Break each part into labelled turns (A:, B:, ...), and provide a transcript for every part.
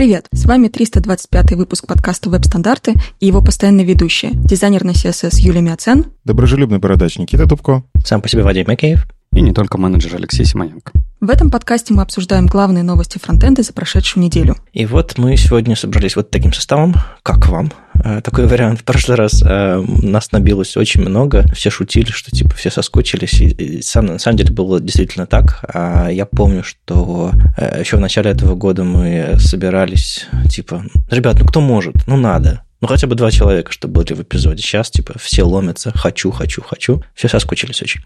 A: Привет! С вами 325 выпуск подкаста «Веб-стандарты» и его постоянный ведущий, дизайнер на CSS Юлия Мяцен,
B: доброжелюбный бородач Никита Дубко,
C: сам по себе Вадим Макеев
D: и не только менеджер Алексей Симоненко.
A: В этом подкасте мы обсуждаем главные новости фронтенда за прошедшую неделю.
C: И вот мы сегодня собрались вот таким составом. Как вам? Э, такой вариант. В прошлый раз э, нас набилось очень много. Все шутили, что типа все соскучились. И, сам, на самом деле было действительно так. А я помню, что э, еще в начале этого года мы собирались, типа, ребят, ну кто может? Ну надо. Ну, хотя бы два человека, чтобы были в эпизоде. Сейчас, типа, все ломятся. Хочу, хочу, хочу. Все соскучились очень.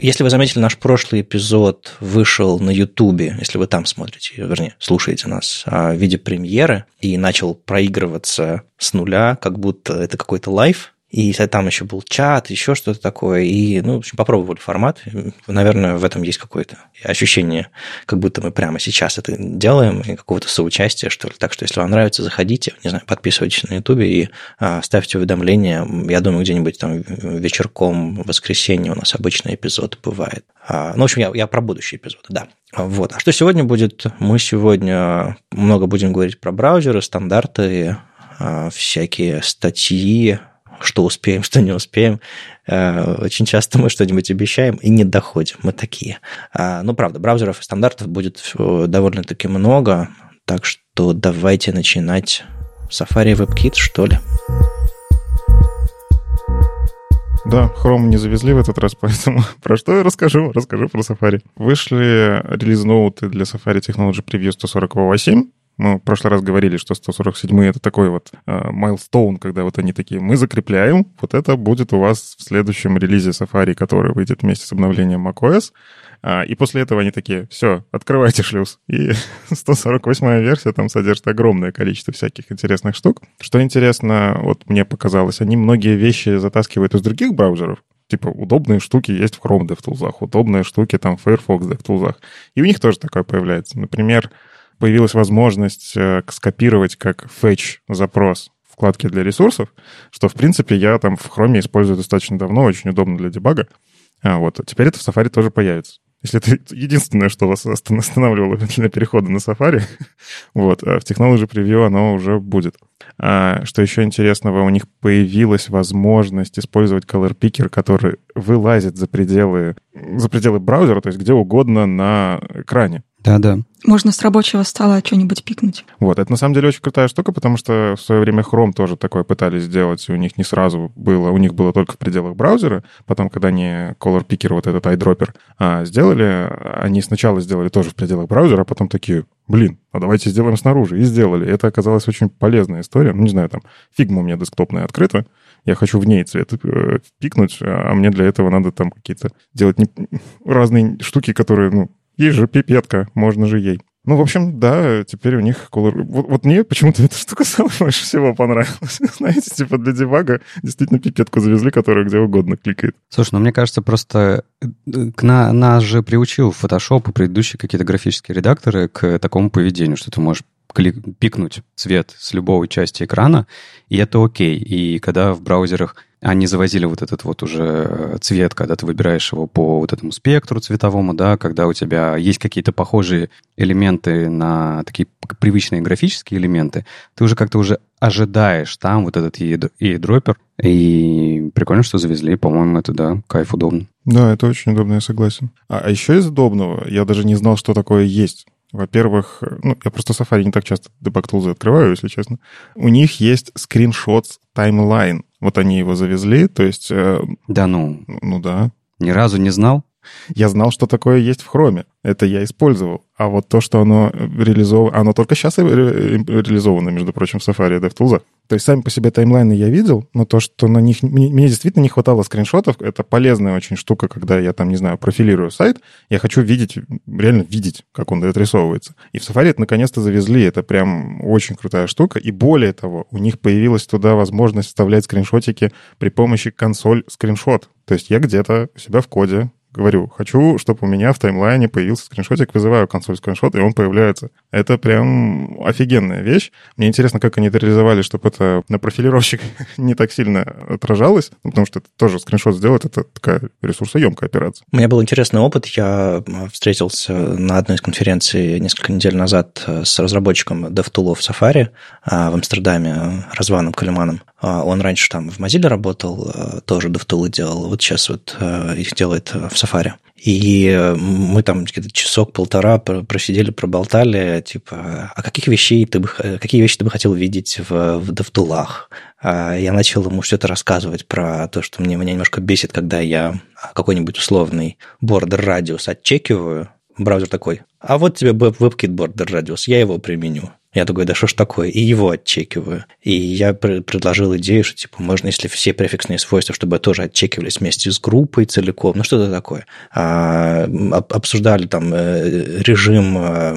C: Если вы заметили, наш прошлый эпизод вышел на Ютубе, если вы там смотрите, вернее, слушаете нас а, в виде премьеры, и начал проигрываться с нуля, как будто это какой-то live, и там еще был чат, еще что-то такое. И, ну, в общем, попробовали формат. Наверное, в этом есть какое-то ощущение, как будто мы прямо сейчас это делаем, и какого-то соучастия, что ли. Так что, если вам нравится, заходите, не знаю, подписывайтесь на Ютубе и а, ставьте уведомления. Я думаю, где-нибудь там вечерком, в воскресенье у нас обычный эпизод бывает. А, ну, в общем, я, я про будущий эпизод, да. Вот. А что сегодня будет? Мы сегодня много будем говорить про браузеры, стандарты, а, всякие статьи, что успеем, что не успеем. Э, очень часто мы что-нибудь обещаем и не доходим. Мы такие. А, ну, правда, браузеров и стандартов будет довольно-таки много, так что давайте начинать Safari WebKit, что ли.
B: Да, Chrome не завезли в этот раз, поэтому про что я расскажу? Расскажу про Safari. Вышли релиз-ноуты для Safari Technology Preview 148. Мы в прошлый раз говорили, что 147 это такой вот майлстоун, э, когда вот они такие, мы закрепляем, вот это будет у вас в следующем релизе Safari, который выйдет вместе с обновлением macOS. А, и после этого они такие, все, открывайте шлюз. И 148 версия там содержит огромное количество всяких интересных штук. Что интересно, вот мне показалось, они многие вещи затаскивают из других браузеров, типа удобные штуки есть в Chrome DevTools, удобные штуки там в Firefox DevTools. И у них тоже такое появляется. Например, появилась возможность э, скопировать как fetch запрос вкладки для ресурсов, что, в принципе, я там в Chrome использую достаточно давно, очень удобно для дебага. А вот теперь это в Safari тоже появится. Если это единственное, что вас останавливало для перехода на Safari, вот, а в Technology Preview оно уже будет. А, что еще интересного, у них появилась возможность использовать Color Picker, который вылазит за пределы, за пределы браузера, то есть где угодно на экране.
D: Да-да.
A: Можно с рабочего стола что-нибудь пикнуть.
B: Вот, это на самом деле очень крутая штука, потому что в свое время Chrome тоже такое пытались сделать, и у них не сразу было, у них было только в пределах браузера, потом, когда они Color Picker, вот этот EyeDropper, а, сделали, они сначала сделали тоже в пределах браузера, а потом такие, блин, а давайте сделаем снаружи, и сделали. Это оказалась очень полезная история. Ну, не знаю, там, Figma у меня десктопная открыта, я хочу в ней цвет э, пикнуть, а мне для этого надо там какие-то делать не... разные штуки, которые, ну, есть же пипетка, можно же ей. Ну, в общем, да, теперь у них color... Вот, вот мне почему-то эта штука самая больше всего понравилась. Знаете, типа для дебага действительно пипетку завезли, которая где угодно кликает.
D: Слушай, ну мне кажется, просто э, к на, нас же приучил Photoshop и предыдущие какие-то графические редакторы к такому поведению, что ты можешь клик, пикнуть цвет с любой части экрана, и это окей. И когда в браузерах они завозили вот этот вот уже э, цвет, когда ты выбираешь его по вот этому спектру цветовому, да, когда у тебя есть какие-то похожие элементы на такие привычные графические элементы, ты уже как-то уже ожидаешь там вот этот e-дроппер, и прикольно, что завезли, по-моему, это, да, кайф удобно.
B: Да, это очень удобно, я согласен. А, а еще из удобного, я даже не знал, что такое есть. Во-первых, ну, я просто Safari не так часто Debug Tools открываю, если честно. У них есть скриншот таймлайн. Вот они его завезли, то есть... Э,
D: да ну?
B: Ну да.
D: Ни разу не знал?
B: Я знал, что такое есть в хроме. Это я использовал. А вот то, что оно реализовано... Оно только сейчас реализовано, между прочим, в Safari DevTools. То есть сами по себе таймлайны я видел, но то, что на них... Мне, мне действительно не хватало скриншотов. Это полезная очень штука, когда я там, не знаю, профилирую сайт. Я хочу видеть, реально видеть, как он отрисовывается. И в Safari это наконец-то завезли. Это прям очень крутая штука. И более того, у них появилась туда возможность вставлять скриншотики при помощи консоль скриншот. То есть я где-то у себя в коде говорю, хочу, чтобы у меня в таймлайне появился скриншотик, вызываю консоль скриншот, и он появляется. Это прям офигенная вещь. Мне интересно, как они это реализовали, чтобы это на профилировщик не так сильно отражалось, ну, потому что это тоже скриншот сделать, это такая ресурсоемкая операция.
C: У меня был интересный опыт. Я встретился на одной из конференций несколько недель назад с разработчиком DevTool в Safari а, в Амстердаме, Разваном Калиманом. Он раньше там в Mozilla работал, тоже DevTool делал. Вот сейчас вот их делает в Safari. И мы там где-то часок-полтора просидели, проболтали, типа, а каких вещей ты бы, какие вещи ты бы хотел видеть в, в DevTool'ах? Я начал ему что-то рассказывать про то, что мне, меня немножко бесит, когда я какой-нибудь условный border радиус отчекиваю, браузер такой, а вот тебе WebKit border радиус, я его применю. Я такой, да что ж такое? И его отчекиваю. И я предложил идею, что типа можно, если все префиксные свойства, чтобы тоже отчекивались вместе с группой целиком, ну что-то такое. А, обсуждали там э, режим э,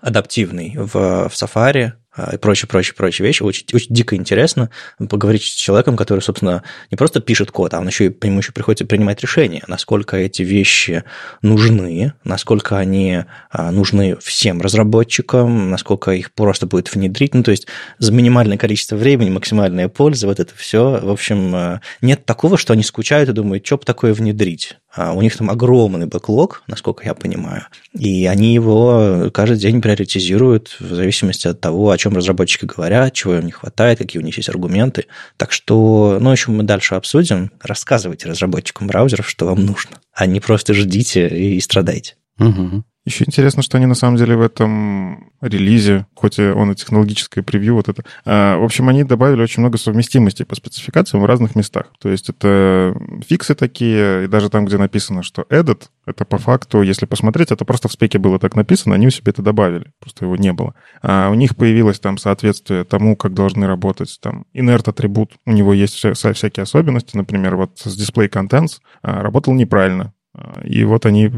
C: адаптивный в, в Safari, и прочие, прочие, прочие вещи. Очень, очень дико интересно поговорить с человеком, который, собственно, не просто пишет код, а он еще и по нему еще приходится принимать решения, насколько эти вещи нужны, насколько они а, нужны всем разработчикам, насколько их просто будет внедрить. Ну, то есть за минимальное количество времени, максимальная польза, вот это все. В общем, а, нет такого, что они скучают и думают, что бы такое внедрить. А у них там огромный бэклог, насколько я понимаю, и они его каждый день приоритизируют в зависимости от того, о чем разработчики говорят, чего им не хватает, какие у них есть аргументы. Так что, ну, еще мы дальше обсудим. Рассказывайте разработчикам браузеров, что вам нужно, а не просто ждите и страдайте.
B: Угу. Еще интересно, что они на самом деле в этом релизе, хоть и он и технологическое превью, вот это, а, в общем, они добавили очень много совместимости по спецификациям в разных местах. То есть это фиксы такие, и даже там, где написано, что edit, это по факту, если посмотреть, это просто в спеке было так написано, они у себя это добавили, просто его не было. А у них появилось там соответствие тому, как должны работать там inert атрибут, у него есть вся, всякие особенности, например, вот с display contents а, работал неправильно, а, и вот они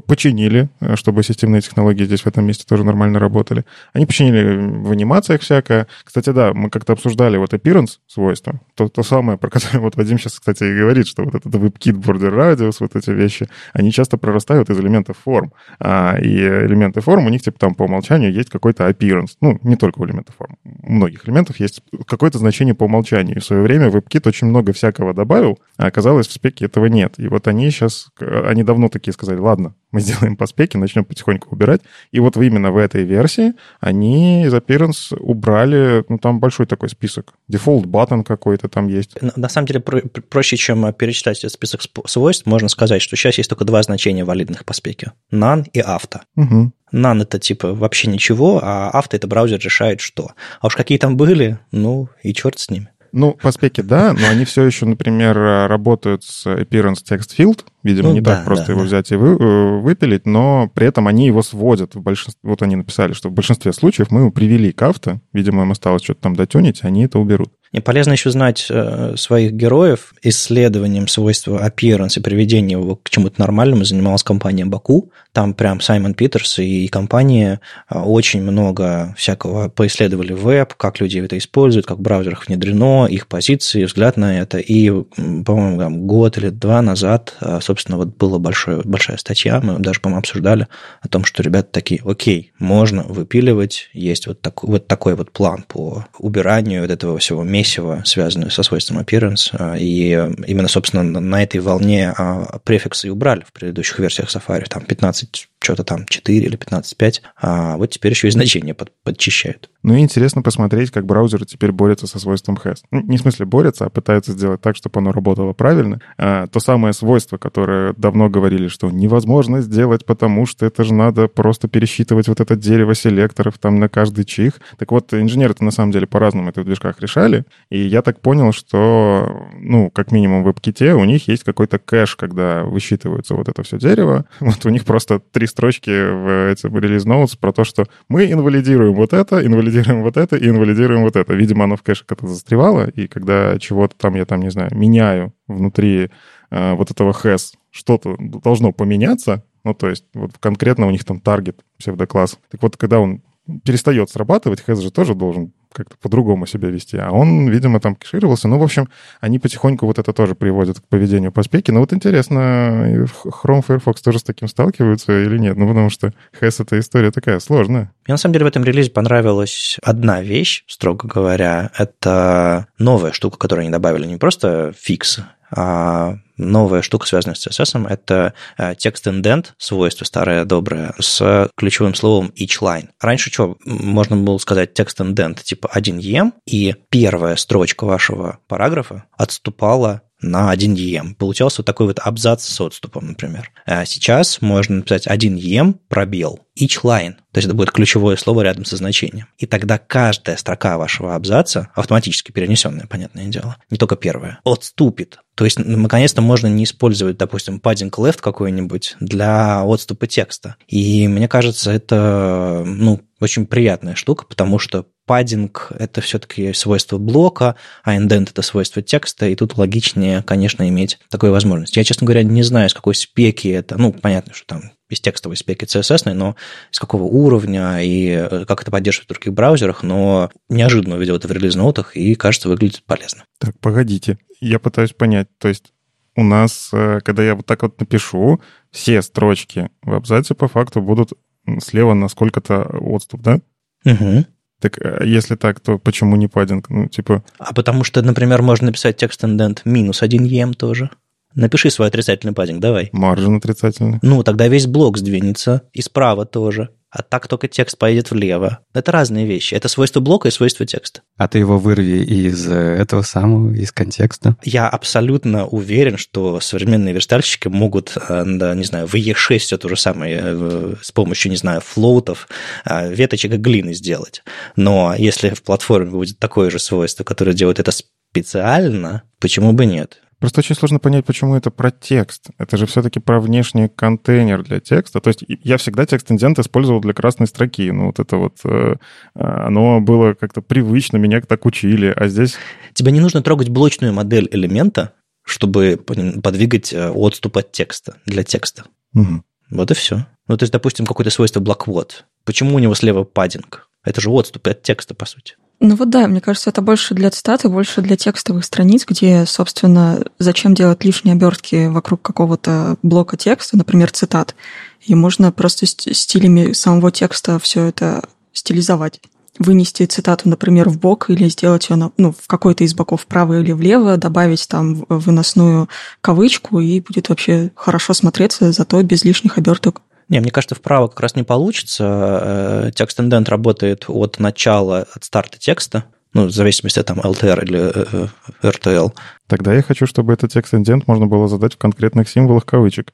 B: починили, э, чтобы системные технологии здесь в этом месте тоже нормально работали. Они починили в анимациях всякое. Кстати, да, мы как-то обсуждали вот appearance свойства. То, то самое, про которое вот Вадим сейчас, кстати, и говорит, что вот этот WebKit, Border Radius, вот эти вещи, они часто прорастают из элементов форм. А, и элементы форм у них типа там по умолчанию есть какой-то appearance. Ну, не только у элементов форм. У многих элементов есть какое-то значение по умолчанию. И в свое время WebKit очень много всякого добавил, а оказалось в спеке этого нет. И вот они сейчас, они давно такие сказали, ладно, мы сделаем по спеке, начнем потихоньку убирать. И вот именно в этой версии они из Appearance убрали, ну, там большой такой список. Default button какой-то там есть.
C: На самом деле, проще, чем перечислять этот список свойств, можно сказать, что сейчас есть только два значения валидных по спеке. None и авто.
B: Угу.
C: None это типа вообще ничего, а авто это браузер решает что. А уж какие там были, ну и черт с ними.
B: Ну, по спеке да, но они все еще, например, работают с appearance text field, Видимо, ну, не да, так просто да, его да. взять и вы, э, выпилить, но при этом они его сводят в большинстве... Вот они написали, что в большинстве случаев мы его привели к авто, видимо, им осталось что-то там дотюнить, они это уберут.
C: И полезно еще знать э, своих героев. Исследованием свойства appearance и приведением его к чему-то нормальному занималась компания Баку. Там прям Саймон Питерс и компания э, очень много всякого поисследовали веб, как люди это используют, как в браузерах внедрено, их позиции, взгляд на это. И, по-моему, год или два назад, собственно, собственно, вот была большая, большая статья, мы даже, по-моему, обсуждали о том, что ребята такие, окей, можно выпиливать, есть вот, так, вот такой вот план по убиранию вот этого всего месива, связанного со свойством appearance, а, и именно, собственно, на этой волне а, префиксы убрали в предыдущих версиях Safari, там 15 что-то там 4 или 15.5, а вот теперь еще и значения под, подчищают.
B: Ну и интересно посмотреть, как браузеры теперь борются со свойством has. Ну, не в смысле борются, а пытаются сделать так, чтобы оно работало правильно. А, то самое свойство, которое давно говорили, что невозможно сделать, потому что это же надо просто пересчитывать вот это дерево селекторов там на каждый чих. Так вот, инженеры-то на самом деле по-разному это в движках решали, и я так понял, что, ну, как минимум в WebKit у них есть какой-то кэш, когда высчитывается вот это все дерево. Вот у них просто три строчки в этих релиз notes про то, что мы инвалидируем вот это, инвалидируем вот это и инвалидируем вот это. Видимо, оно в кэше как-то застревало, и когда чего-то там, я там, не знаю, меняю внутри э, вот этого has, что-то должно поменяться, ну, то есть вот конкретно у них там таргет псевдокласс. Так вот, когда он перестает срабатывать, has же тоже должен как-то по-другому себя вести. А он, видимо, там кэшировался. Ну, в общем, они потихоньку вот это тоже приводят к поведению по спеке. Но вот интересно, Chrome, Firefox тоже с таким сталкиваются или нет? Ну, потому что HES — это история такая сложная.
C: Мне на самом деле в этом релизе понравилась одна вещь, строго говоря. Это новая штука, которую они добавили. Не просто фикс, а новая штука, связанная с CSS, это э, текст indent, свойство старое доброе, с ключевым словом each line. Раньше что, можно было сказать текст indent типа 1em, и первая строчка вашего параграфа отступала на 1 EM. Получался вот такой вот абзац с отступом, например. А сейчас можно написать 1 EM, пробел, each line. То есть это будет ключевое слово рядом со значением. И тогда каждая строка вашего абзаца, автоматически перенесенная, понятное дело, не только первая, отступит. То есть, наконец-то, можно не использовать, допустим, padding left какой-нибудь для отступа текста. И мне кажется, это ну, очень приятная штука, потому что паддинг — это все-таки свойство блока, а indent — это свойство текста, и тут логичнее, конечно, иметь такую возможность. Я, честно говоря, не знаю, с какой спеки это, ну, понятно, что там из текстовой спеки CSS, но из какого уровня и э, как это поддерживает в других браузерах, но неожиданно увидел это в релиз-ноутах и, кажется, выглядит полезно.
B: Так, погодите, я пытаюсь понять, то есть у нас, э, когда я вот так вот напишу, все строчки в абзаце по факту будут слева на сколько-то отступ, да?
C: Угу.
B: Так э, если так, то почему не паддинг? Ну, типа...
C: А потому что, например, можно написать текст индент минус 1 EM тоже. Напиши свой отрицательный паддинг, давай.
B: Маржин отрицательный.
C: Ну, тогда весь блок сдвинется, и справа тоже а так только текст поедет влево. Это разные вещи. Это свойство блока и свойство текста.
D: А ты его вырви из э, этого самого, из контекста?
C: Я абсолютно уверен, что современные верстальщики могут, э, да, не знаю, в E6 все то же самое э, с помощью, не знаю, флоутов, веточек и глины сделать. Но если в платформе будет такое же свойство, которое делает это специально, почему бы нет?
B: Просто очень сложно понять, почему это про текст. Это же все-таки про внешний контейнер для текста. То есть я всегда текст индент использовал для красной строки. Ну, вот это вот, э, оно было как-то привычно, меня так учили, а здесь...
C: Тебе не нужно трогать блочную модель элемента, чтобы подвигать э, отступ от текста, для текста.
B: Угу.
C: Вот и все. Ну, то есть, допустим, какое-то свойство блоквод. Почему у него слева паддинг? Это же отступ от текста, по сути.
A: Ну вот да, мне кажется, это больше для цитаты, больше для текстовых страниц, где, собственно, зачем делать лишние обертки вокруг какого-то блока текста, например, цитат. И можно просто стилями самого текста все это стилизовать. Вынести цитату, например, в бок или сделать ее ну, в какой-то из боков вправо или влево, добавить там выносную кавычку, и будет вообще хорошо смотреться, зато без лишних оберток.
C: Не, мне кажется, вправо как раз не получится. Э, текст индент работает от начала, от старта текста, ну, в зависимости от там LTR или RTL. Э,
B: Тогда я хочу, чтобы этот текст индент можно было задать в конкретных символах кавычек.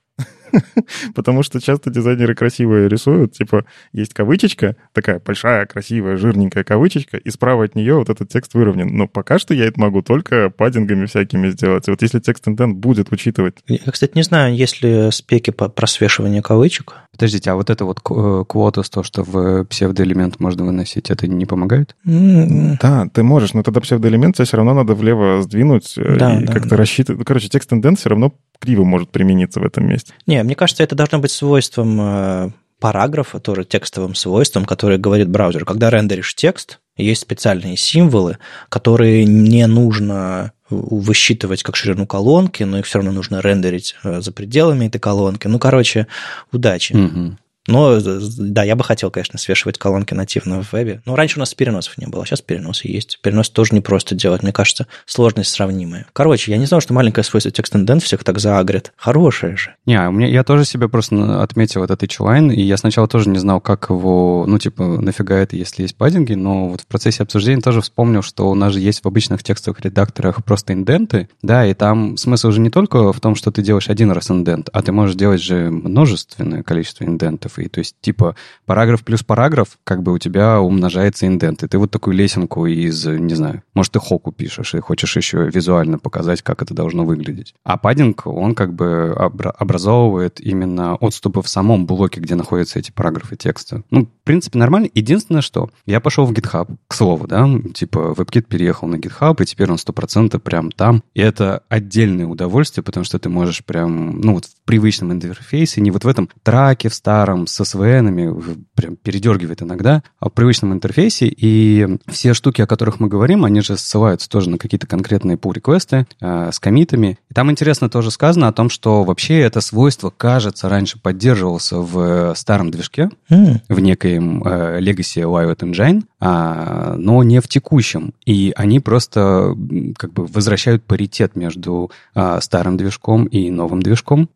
B: Потому что часто дизайнеры красивые рисуют, типа, есть кавычечка, такая большая, красивая, жирненькая кавычечка, и справа от нее вот этот текст выровнен. Но пока что я это могу только паддингами всякими сделать. И вот если текст интент будет учитывать...
C: Я, кстати, не знаю, есть ли спеки по просвешиванию кавычек.
D: Подождите, а вот это вот э, квота, то, что в псевдоэлемент можно выносить, это не помогает?
B: Да, ты можешь, но тогда псевдоэлемент тебе все равно надо влево сдвинуть э, да, и да, как-то да. рассчитывать. Ну, короче, текст индент все равно криво может примениться в этом месте.
C: Не, мне кажется, это должно быть свойством э, параграфа, тоже текстовым свойством, которое говорит браузер. Когда рендеришь текст, есть специальные символы, которые не нужно высчитывать как ширину колонки, но их все равно нужно рендерить э, за пределами этой колонки. Ну, короче, удачи.
D: Угу.
C: Но, да, я бы хотел, конечно, свешивать колонки нативно в вебе. Но раньше у нас переносов не было, а сейчас переносы есть. Перенос тоже не просто делать. Мне кажется, сложность сравнимая. Короче, я не знал, что маленькое свойство текст индент всех так заагрит. Хорошее же.
D: Не, у меня, я тоже себе просто отметил этот hline, и я сначала тоже не знал, как его, ну, типа, нафига это, если есть паддинги, но вот в процессе обсуждения тоже вспомнил, что у нас же есть в обычных текстовых редакторах просто инденты, да, и там смысл уже не только в том, что ты делаешь один раз индент, а ты можешь делать же множественное количество индентов, и то есть типа параграф плюс параграф, как бы у тебя умножается индент, и ты вот такую лесенку из, не знаю, может, ты хоку пишешь и хочешь еще визуально показать, как это должно выглядеть. А паддинг, он как бы образовывает именно отступы в самом блоке, где находятся эти параграфы текста. Ну, в принципе, нормально. Единственное, что я пошел в GitHub, к слову, да, типа WebKit переехал на GitHub, и теперь он 100% прям там. И это отдельное удовольствие, потому что ты можешь прям, ну, вот в привычном интерфейсе, не вот в этом траке в старом, там с SVN, прям передергивает иногда, в привычном интерфейсе, и все штуки, о которых мы говорим, они же ссылаются тоже на какие-то конкретные pull-реквесты э, с комитами. И там интересно тоже сказано о том, что вообще это свойство, кажется, раньше поддерживался в старом движке, mm. в некоем э, Legacy Live Engine, а, но не в текущем. И они просто как бы возвращают паритет между а, старым движком и новым движком.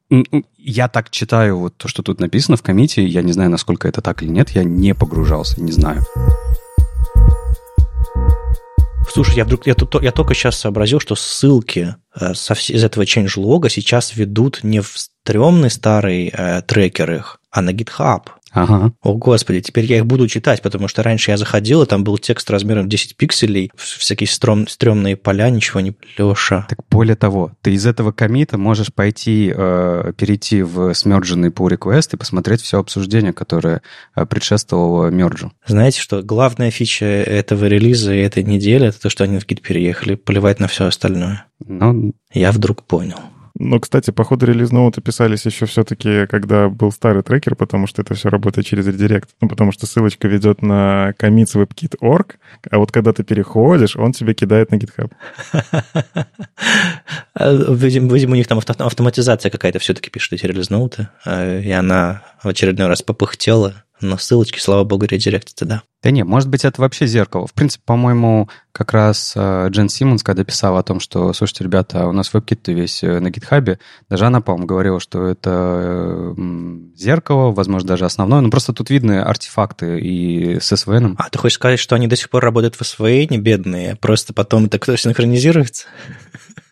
D: Я так читаю вот то, что тут написано в комите. Я не знаю, насколько это так или нет. Я не погружался, не знаю.
C: Слушай, я вдруг я, тут, я только сейчас сообразил, что ссылки э, со, из этого changelog сейчас ведут не в стрёмный старый э, трекер их, а на GitHub.
D: Ага.
C: О, господи, теперь я их буду читать, потому что раньше я заходил, и там был текст размером 10 пикселей, всякие стрём, стрёмные поля, ничего не... Леша.
D: Так более того, ты из этого комита можешь пойти, э, перейти в смердженный pull request и посмотреть все обсуждение, которое э, предшествовало мерджу.
C: Знаете что, главная фича этого релиза и этой недели, это то, что они в гид переехали, поливать на все остальное.
D: Ну,
C: я вдруг понял.
B: Но, кстати, по ходу релиз ноута писались еще все-таки, когда был старый трекер, потому что это все работает через редирект. Ну, потому что ссылочка ведет на commits webkit.org, а вот когда ты переходишь, он тебе кидает на GitHub.
C: Видимо, у них там автоматизация какая-то все-таки пишет эти релиз ноуты, а, и она в очередной раз попыхтела но ссылочки, слава богу, редиректятся, да.
D: Да не, может быть, это вообще зеркало. В принципе, по-моему, как раз э, Джен Симмонс, когда писала о том, что, слушайте, ребята, у нас веб-кит весь э, на гитхабе, даже она, по-моему, говорила, что это зеркало, возможно, даже основное, но просто тут видны артефакты и с SVN.
C: А ты хочешь сказать, что они до сих пор работают в SVN, бедные, просто потом это кто синхронизируется?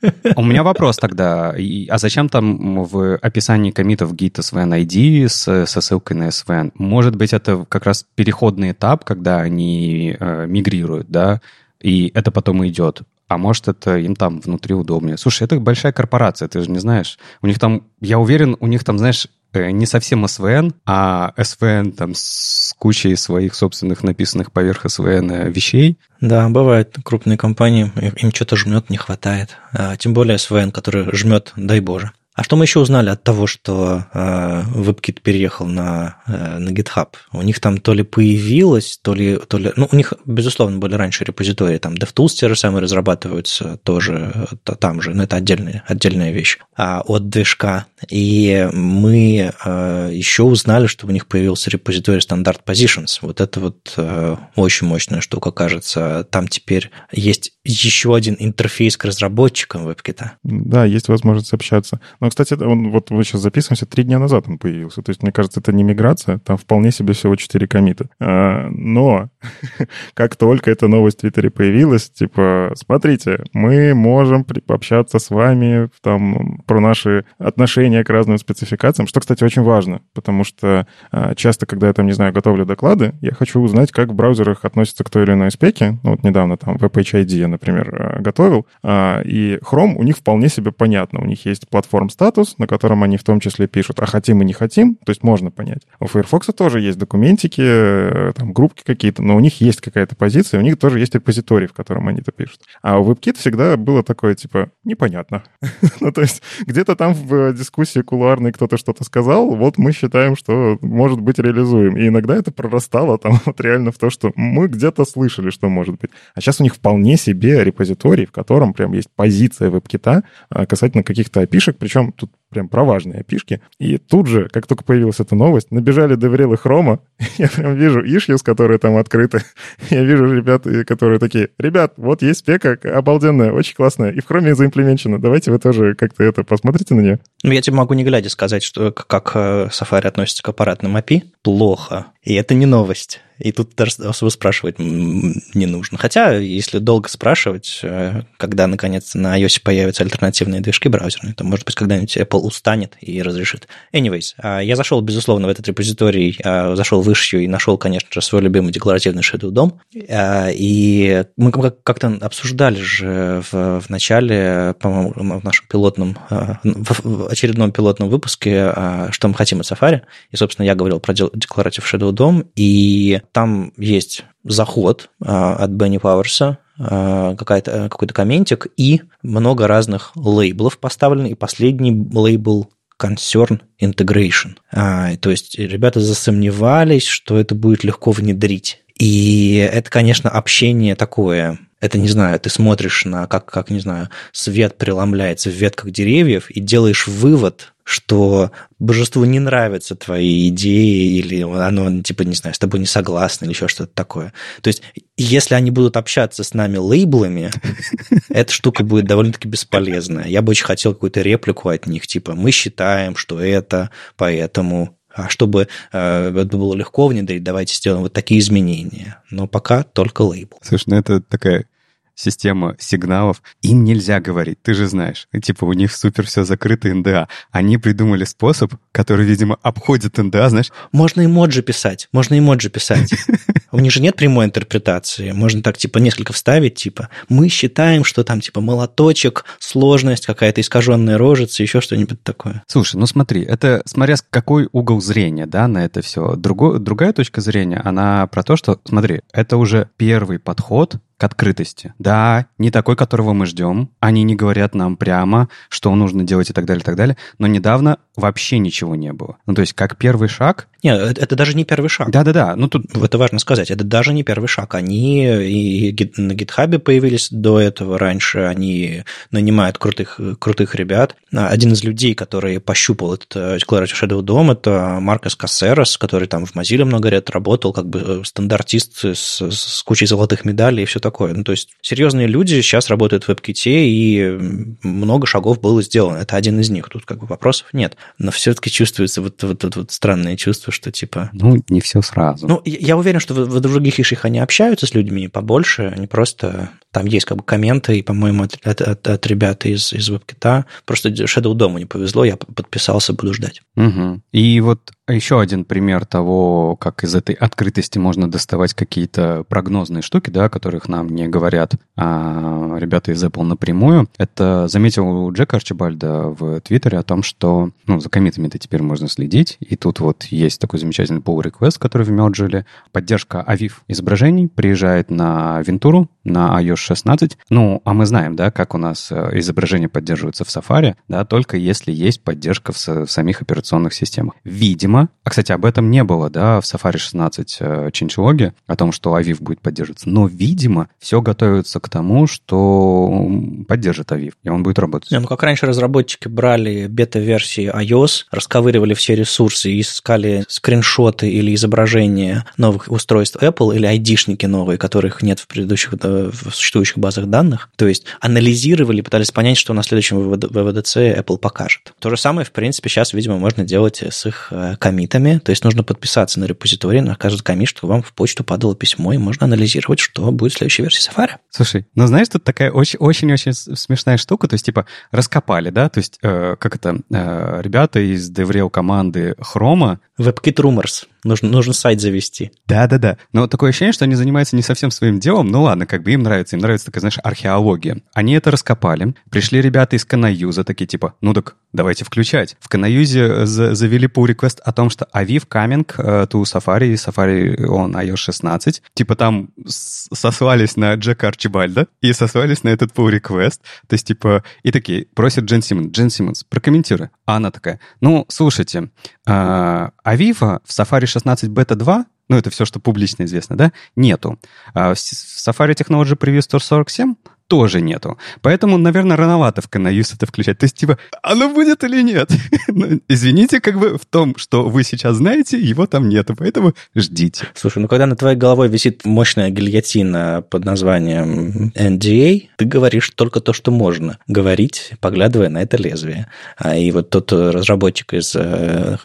D: У меня вопрос тогда. А зачем там в описании комитов git SVN ID с, со ссылкой на SVN? Может быть, это как раз переходный этап, когда они э, мигрируют, да, и это потом идет. А может, это им там внутри удобнее. Слушай, это большая корпорация, ты же не знаешь. У них там, я уверен, у них там, знаешь, не совсем SVN, а SVN там с кучей своих собственных написанных поверх SVN вещей.
C: Да, бывает крупные компании, им что-то жмет, не хватает. А, тем более SVN, который жмет, дай боже. А что мы еще узнали от того, что э, WebKit переехал на, э, на GitHub? У них там то ли появилось, то ли, то ли... Ну, у них, безусловно, были раньше репозитории, там DevTools те же самые разрабатываются тоже то, там же, но это отдельная, отдельная вещь а, от движка. И мы э, еще узнали, что у них появился репозиторий Standard Positions. Вот это вот э, очень мощная штука, кажется. Там теперь есть еще один интерфейс к разработчикам WebKit.
B: Да, есть возможность общаться. Но, кстати, он, вот мы сейчас записываемся, три дня назад он появился. То есть, мне кажется, это не миграция, там вполне себе всего четыре комита. А, но как только эта новость в Твиттере появилась, типа, смотрите, мы можем общаться с вами там про наши отношения к разным спецификациям, что, кстати, очень важно, потому что а, часто, когда я там, не знаю, готовлю доклады, я хочу узнать, как в браузерах относятся к той или иной спеке. Ну, вот недавно там WebPageID я, например, а, готовил, и Chrome у них вполне себе понятно. У них есть платформа статус, на котором они в том числе пишут, а хотим и не хотим, то есть можно понять. У Firefox тоже есть документики, э, там группки какие-то, но у них есть какая-то позиция, у них тоже есть репозиторий, в котором они это пишут. А у WebKit всегда было такое, типа, непонятно. ну, то есть где-то там в дискуссии кулуарной кто-то что-то сказал, вот мы считаем, что может быть реализуем. И иногда это прорастало там вот реально в то, что мы где-то слышали, что может быть. А сейчас у них вполне себе репозиторий, в котором прям есть позиция веб-кита а, касательно каких-то опишек, причем причем тут прям про важные опишки. И тут же, как только появилась эта новость, набежали деврелы хрома. Я прям вижу ишьюс, которые там открыты. Я вижу ребят, которые такие, ребят, вот есть спека обалденная, очень классная, и в хроме заимплементчена. Давайте вы тоже как-то это посмотрите на нее.
C: Ну, я тебе могу не глядя сказать, что как э, Safari относится к аппаратным API. Плохо. И это не новость. И тут даже особо спрашивать не нужно. Хотя, если долго спрашивать, э, когда, наконец, на iOS появятся альтернативные движки браузерные, то, может быть, когда-нибудь Apple устанет и разрешит. Anyways, а, я зашел, безусловно, в этот репозиторий, а, зашел в Issue и нашел, конечно же, свой любимый декларативный Shadow DOM. А, и мы как-то обсуждали же в, в начале, по-моему, в нашем пилотном, в очередном пилотном выпуске, что мы хотим от Safari. И, собственно, я говорил про декларатив Shadow DOM, и там есть заход от Бенни Пауэрса, а, какой-то комментик и много разных лейблов поставлено, и последний лейбл concern integration. А, то есть ребята засомневались, что это будет легко внедрить. И это, конечно, общение такое это, не знаю, ты смотришь на, как, как, не знаю, свет преломляется в ветках деревьев и делаешь вывод, что божеству не нравятся твои идеи, или оно, типа, не знаю, с тобой не согласно, или еще что-то такое. То есть, если они будут общаться с нами лейблами, эта штука будет довольно-таки бесполезная. Я бы очень хотел какую-то реплику от них, типа, мы считаем, что это, поэтому а чтобы э, это было легко внедрить, давайте сделаем вот такие изменения. Но пока только лейбл.
D: Слушай, ну это такая система сигналов, им нельзя говорить, ты же знаешь. Типа у них супер все закрыто НДА. Они придумали способ, который, видимо, обходит НДА, знаешь.
C: Можно эмоджи писать, можно эмоджи писать. У них же нет прямой интерпретации. Можно так, типа, несколько вставить, типа, мы считаем, что там, типа, молоточек, сложность, какая-то искаженная рожица, еще что-нибудь такое.
D: Слушай, ну смотри, это смотря какой угол зрения, да, на это все. Другой, другая точка зрения, она про то, что, смотри, это уже первый подход к открытости. Да, не такой, которого мы ждем. Они не говорят нам прямо, что нужно делать и так далее, и так далее. Но недавно вообще ничего не было. Ну, то есть, как первый шаг...
C: Нет, это даже не первый шаг.
D: Да-да-да. Ну, тут...
C: Это важно сказать. Это даже не первый шаг. Они и на гитхабе появились до этого раньше. Они нанимают крутых, крутых ребят. Один из людей, который пощупал этот Declarative Shadow DOM, это Маркос Кассерос, который там в Mozilla много лет работал, как бы э, стандартист с, с кучей золотых медалей и все такое. Ну, то есть, серьезные люди сейчас работают в WebKit, и много шагов было сделано. Это один из них. Тут как бы вопросов нет но все-таки чувствуется вот, вот, вот, вот странное чувство, что типа...
D: Ну, не все сразу.
C: Ну, я уверен, что в, в других ишах они общаются с людьми побольше, они просто... Там есть как бы комменты, и, по-моему, от, от, от, от ребят из, из WebKit. Просто Shadow Дому не повезло, я подписался, буду ждать.
D: Угу. И вот еще один пример того, как из этой открытости можно доставать какие-то прогнозные штуки, да, о которых нам не говорят а ребята из Apple напрямую. Это заметил Джек Арчибальда в Твиттере о том, что ну, за комитами-то теперь можно следить. И тут вот есть такой замечательный pull request, который в Merge. Поддержка AVIF изображений приезжает на Вентуру, на iOS 16. Ну, а мы знаем, да, как у нас э, изображения поддерживаются в Safari, да, только если есть поддержка в, в самих операционных системах. Видимо, а, кстати, об этом не было, да, в Safari 16 э, changelog, о том, что AVIF будет поддерживаться. Но, видимо, все готовится к тому, что поддержит AVIF, и он будет работать.
C: Не, ну, как раньше разработчики брали бета-версии iOS, расковыривали все ресурсы и искали скриншоты или изображения новых устройств Apple или айдишники новые, которых нет в предыдущих, в существующих базах данных. То есть анализировали, пытались понять, что на следующем VVDC Apple покажет. То же самое, в принципе, сейчас, видимо, можно делать с их э, комитами. То есть нужно подписаться на репозиторий, на каждый комит, чтобы вам в почту падало письмо, и можно анализировать, что будет в следующей версии Safari.
D: Слушай, ну знаешь, тут такая очень-очень смешная штука, то есть типа раскопали, да, то есть э, как это, э, ребята из DevRel команды Chrome...
C: WebKit Rumors. Нужно, нужно сайт завести.
D: Да-да-да. Но такое ощущение, что они занимаются не совсем своим делом. Ну ладно, как бы им нравится. Им нравится такая, знаешь, археология. Они это раскопали. Пришли ребята из Канаюза, такие типа, ну так давайте включать. В Канаюзе завели pull request о том, что Aviv coming to Safari, Safari on iOS 16. Типа там сослались на Джека Арчибальда и сослались на этот pull request. То есть типа и такие просят Джен Симмонс. Джен Симмонс, прокомментируй. А она такая, ну, слушайте, Авива в Safari 16 Beta 2, ну, это все, что публично известно, да, нету. А в Safari Technology Preview 147 тоже нету. Поэтому, наверное, рановато в Canayus это включать. То есть, типа, оно будет или нет? ну, извините, как бы в том, что вы сейчас знаете, его там нету, поэтому ждите.
C: Слушай, ну когда на твоей головой висит мощная гильотина под названием NDA, ты говоришь только то, что можно говорить, поглядывая на это лезвие. А и вот тот разработчик из WebKit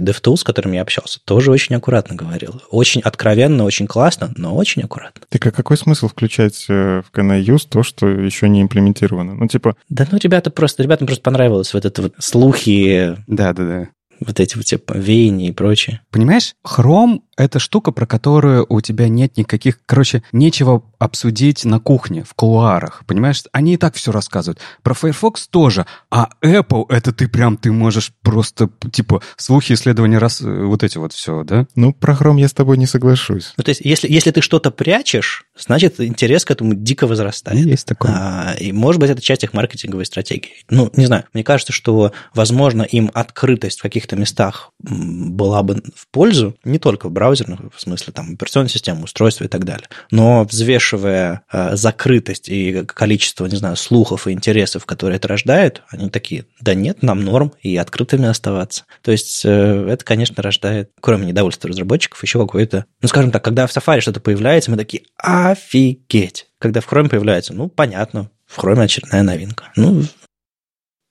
C: DevTools, с которым я общался, тоже очень аккуратно говорил. Очень откровенно, очень классно, но очень аккуратно.
B: Так а какой смысл включать э, в Canayus то, что еще не имплементировано. Ну, типа...
C: Да ну, ребята просто, ребятам просто понравилось вот это вот слухи.
D: Да-да-да
C: вот эти вот типа веяния и прочее.
D: Понимаешь, Chrome это штука, про которую у тебя нет никаких... Короче, нечего обсудить на кухне, в кулуарах, понимаешь? Они и так все рассказывают. Про Firefox тоже. А Apple, это ты прям, ты можешь просто, типа, слухи, исследования, раз, вот эти вот все, да?
B: Ну, про Chrome я с тобой не соглашусь.
C: Ну, то есть, если, если ты что-то прячешь, значит, интерес к этому дико возрастает.
D: Есть такое.
C: А, и, может быть, это часть их маркетинговой стратегии. Ну, не знаю. Мне кажется, что, возможно, им открытость в каких-то местах была бы в пользу, не только в браузерных, в смысле там операционной системы, устройства и так далее. Но взвешивая э, закрытость и количество, не знаю, слухов и интересов, которые это рождает, они такие, да нет, нам норм, и открытыми оставаться. То есть э, это, конечно, рождает, кроме недовольства разработчиков, еще какое-то, ну, скажем так, когда в Safari что-то появляется, мы такие, офигеть. Когда в Chrome появляется, ну, понятно, в Chrome очередная новинка. Ну,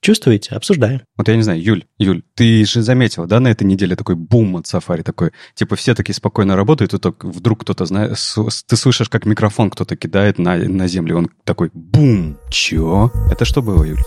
C: Чувствуете? Обсуждаем.
D: Вот я не знаю, Юль, Юль, ты же заметил, да, на этой неделе такой бум от Safari такой, типа все такие спокойно работают, и только вдруг кто-то, знает, ты слышишь, как микрофон кто-то кидает на, на землю, он такой бум. Чё? Это что было, Юль?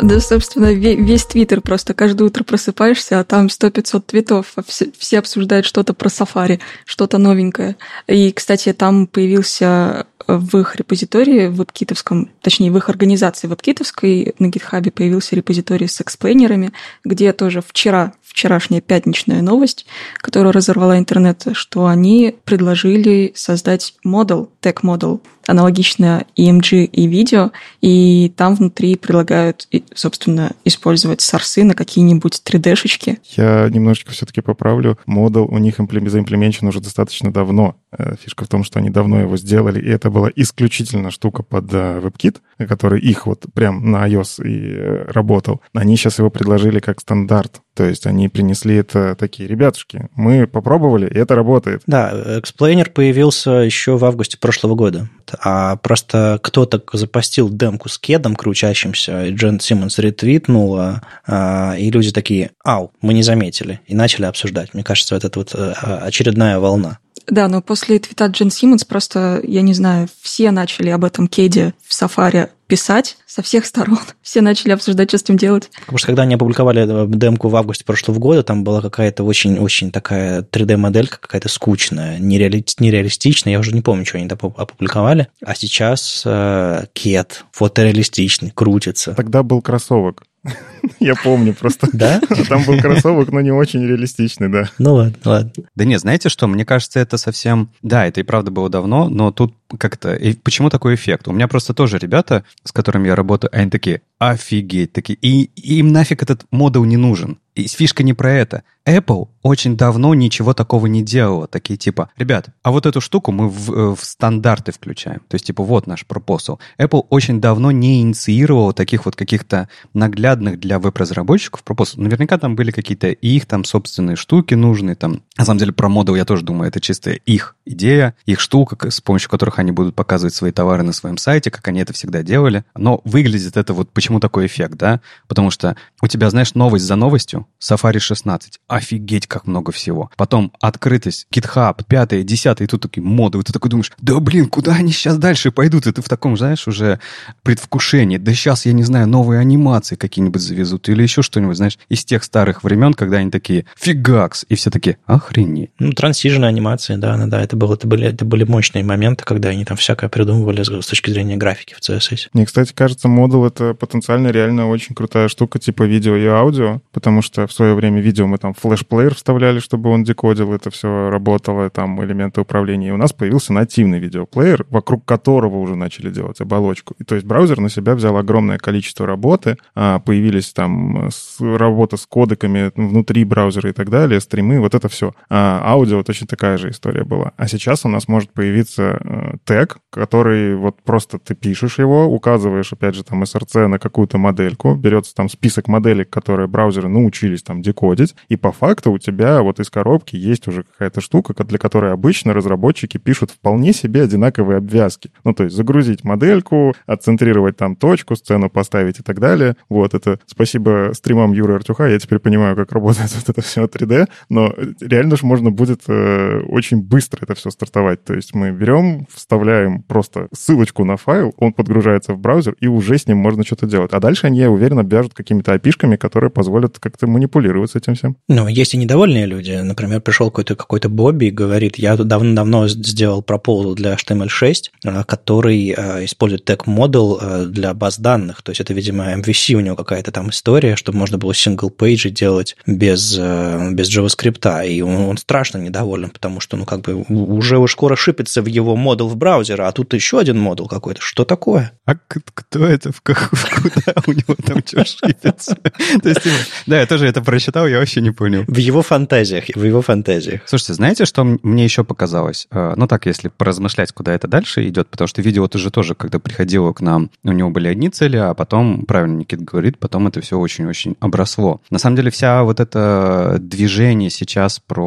A: Да, собственно, весь твиттер просто каждое утро просыпаешься, а там 100-500 твитов, а все, все обсуждают что-то про Safari, что-то новенькое. И, кстати, там появился в их репозитории в WebKitовском, точнее, в их организации WebKitовской на GitHub появился репозиторий с эксплейнерами, где тоже вчера, вчерашняя пятничная новость, которая разорвала интернет, что они предложили создать модуль, тег-модуль, аналогично EMG и видео, и там внутри предлагают, собственно, использовать сорсы на какие-нибудь 3D-шечки.
B: Я немножечко все-таки поправлю. Модул у них заимплеменчен уже достаточно давно. Э, фишка в том, что они давно его сделали, и это была исключительно штука под э, WebKit, который их вот прям на iOS и э, работал. Они сейчас его предложили как стандарт. То есть они принесли это такие, ребятушки, мы попробовали, и это работает.
C: Да, Explainer появился еще в августе прошлого года. А просто кто-то запостил демку с кедом крутящимся, и Джен Симмонс ретвитнула, а, и люди такие, ау, мы не заметили, и начали обсуждать. Мне кажется, это вот очередная волна.
A: Да, но после твита Джен Симмонс просто, я не знаю, все начали об этом кеде в Safari писать со всех сторон. Все начали обсуждать, что с этим делать.
C: Потому что когда они опубликовали демку в августе прошлого года, там была какая-то очень-очень такая 3D-моделька, какая-то скучная, нереали... нереалистичная. Я уже не помню, что они там опубликовали. А сейчас э, кет фотореалистичный, крутится.
B: Тогда был кроссовок. Я помню просто.
C: Да?
B: Там был кроссовок, но не очень реалистичный, да.
C: Ну ладно, ладно.
D: Да нет, знаете что, мне кажется, это совсем... Да, это и правда было давно, но тут как-то... И почему такой эффект? У меня просто тоже ребята, с которыми я работаю, они такие, офигеть, такие. И им нафиг этот модул не нужен. И фишка не про это. Apple очень давно ничего такого не делала. Такие типа, ребят, а вот эту штуку мы в, э, в стандарты включаем. То есть типа вот наш пропосл. Apple очень давно не инициировала таких вот каких-то наглядных для веб-разработчиков пропосл. Наверняка там были какие-то их там собственные штуки нужные. Там. На самом деле про модул я тоже думаю, это чисто их идея, их штука, с помощью которых они будут показывать свои товары на своем сайте, как они это всегда делали. Но выглядит это вот почему такой эффект, да? Потому что у тебя, знаешь, новость за новостью, Safari 16, офигеть, как много всего. Потом открытость, GitHub, 5, 10, и тут такие моды, и ты такой думаешь, да блин, куда они сейчас дальше пойдут? И ты в таком, знаешь, уже предвкушении. Да сейчас, я не знаю, новые анимации какие-нибудь завезут или еще что-нибудь, знаешь, из тех старых времен, когда они такие, фигакс, и все такие, охренеть.
C: Ну, трансиженные анимации, да, да, да, это, было, это, были, это были мощные моменты, когда они там всякое придумывали с точки зрения графики в CSS.
B: Мне, кстати, кажется, модул — это потенциально реально очень крутая штука типа видео и аудио, потому что в свое время видео мы там флеш-плеер вставляли, чтобы он декодил, это все работало, там элементы управления. И у нас появился нативный видеоплеер, вокруг которого уже начали делать оболочку. И то есть браузер на себя взял огромное количество работы, а, появились там работа с кодеками внутри браузера и так далее, стримы, вот это все. А аудио точно такая же история была. А сейчас у нас может появиться э, тег, который вот просто ты пишешь его, указываешь, опять же, там SRC на какую-то модельку, берется там список моделек, которые браузеры научились там декодить, и по факту у тебя вот из коробки есть уже какая-то штука, для которой обычно разработчики пишут вполне себе одинаковые обвязки. Ну, то есть загрузить модельку, отцентрировать там точку, сцену поставить и так далее. Вот это спасибо стримам Юры Артюха, я теперь понимаю, как работает вот это все 3D, но реально реально же можно будет э, очень быстро это все стартовать. То есть мы берем, вставляем просто ссылочку на файл, он подгружается в браузер, и уже с ним можно что-то делать. А дальше они, я уверен, обвяжут какими-то опишками, которые позволят как-то манипулировать с этим всем.
C: Ну, есть и недовольные люди. Например, пришел какой-то какой-то Бобби и говорит, я давно-давно сделал пропозал для HTML6, э, который э, использует тег model э, для баз данных. То есть это, видимо, MVC у него какая-то там история, чтобы можно было single-page делать без, без JavaScript. И он, он страшно недоволен, потому что, ну, как бы уже скоро шипится в его модул в браузер, а тут еще один модул какой-то. Что такое?
D: А кто это? В куда у него там что шипится? То есть, да, я тоже это прочитал, я вообще не понял.
C: В его фантазиях, в его фантазиях.
D: Слушайте, знаете, что мне еще показалось? Ну, так, если поразмышлять, куда это дальше идет, потому что видео ты же тоже, когда приходило к нам, у него были одни цели, а потом, правильно Никита говорит, потом это все очень-очень обросло. На самом деле вся вот это движение сейчас про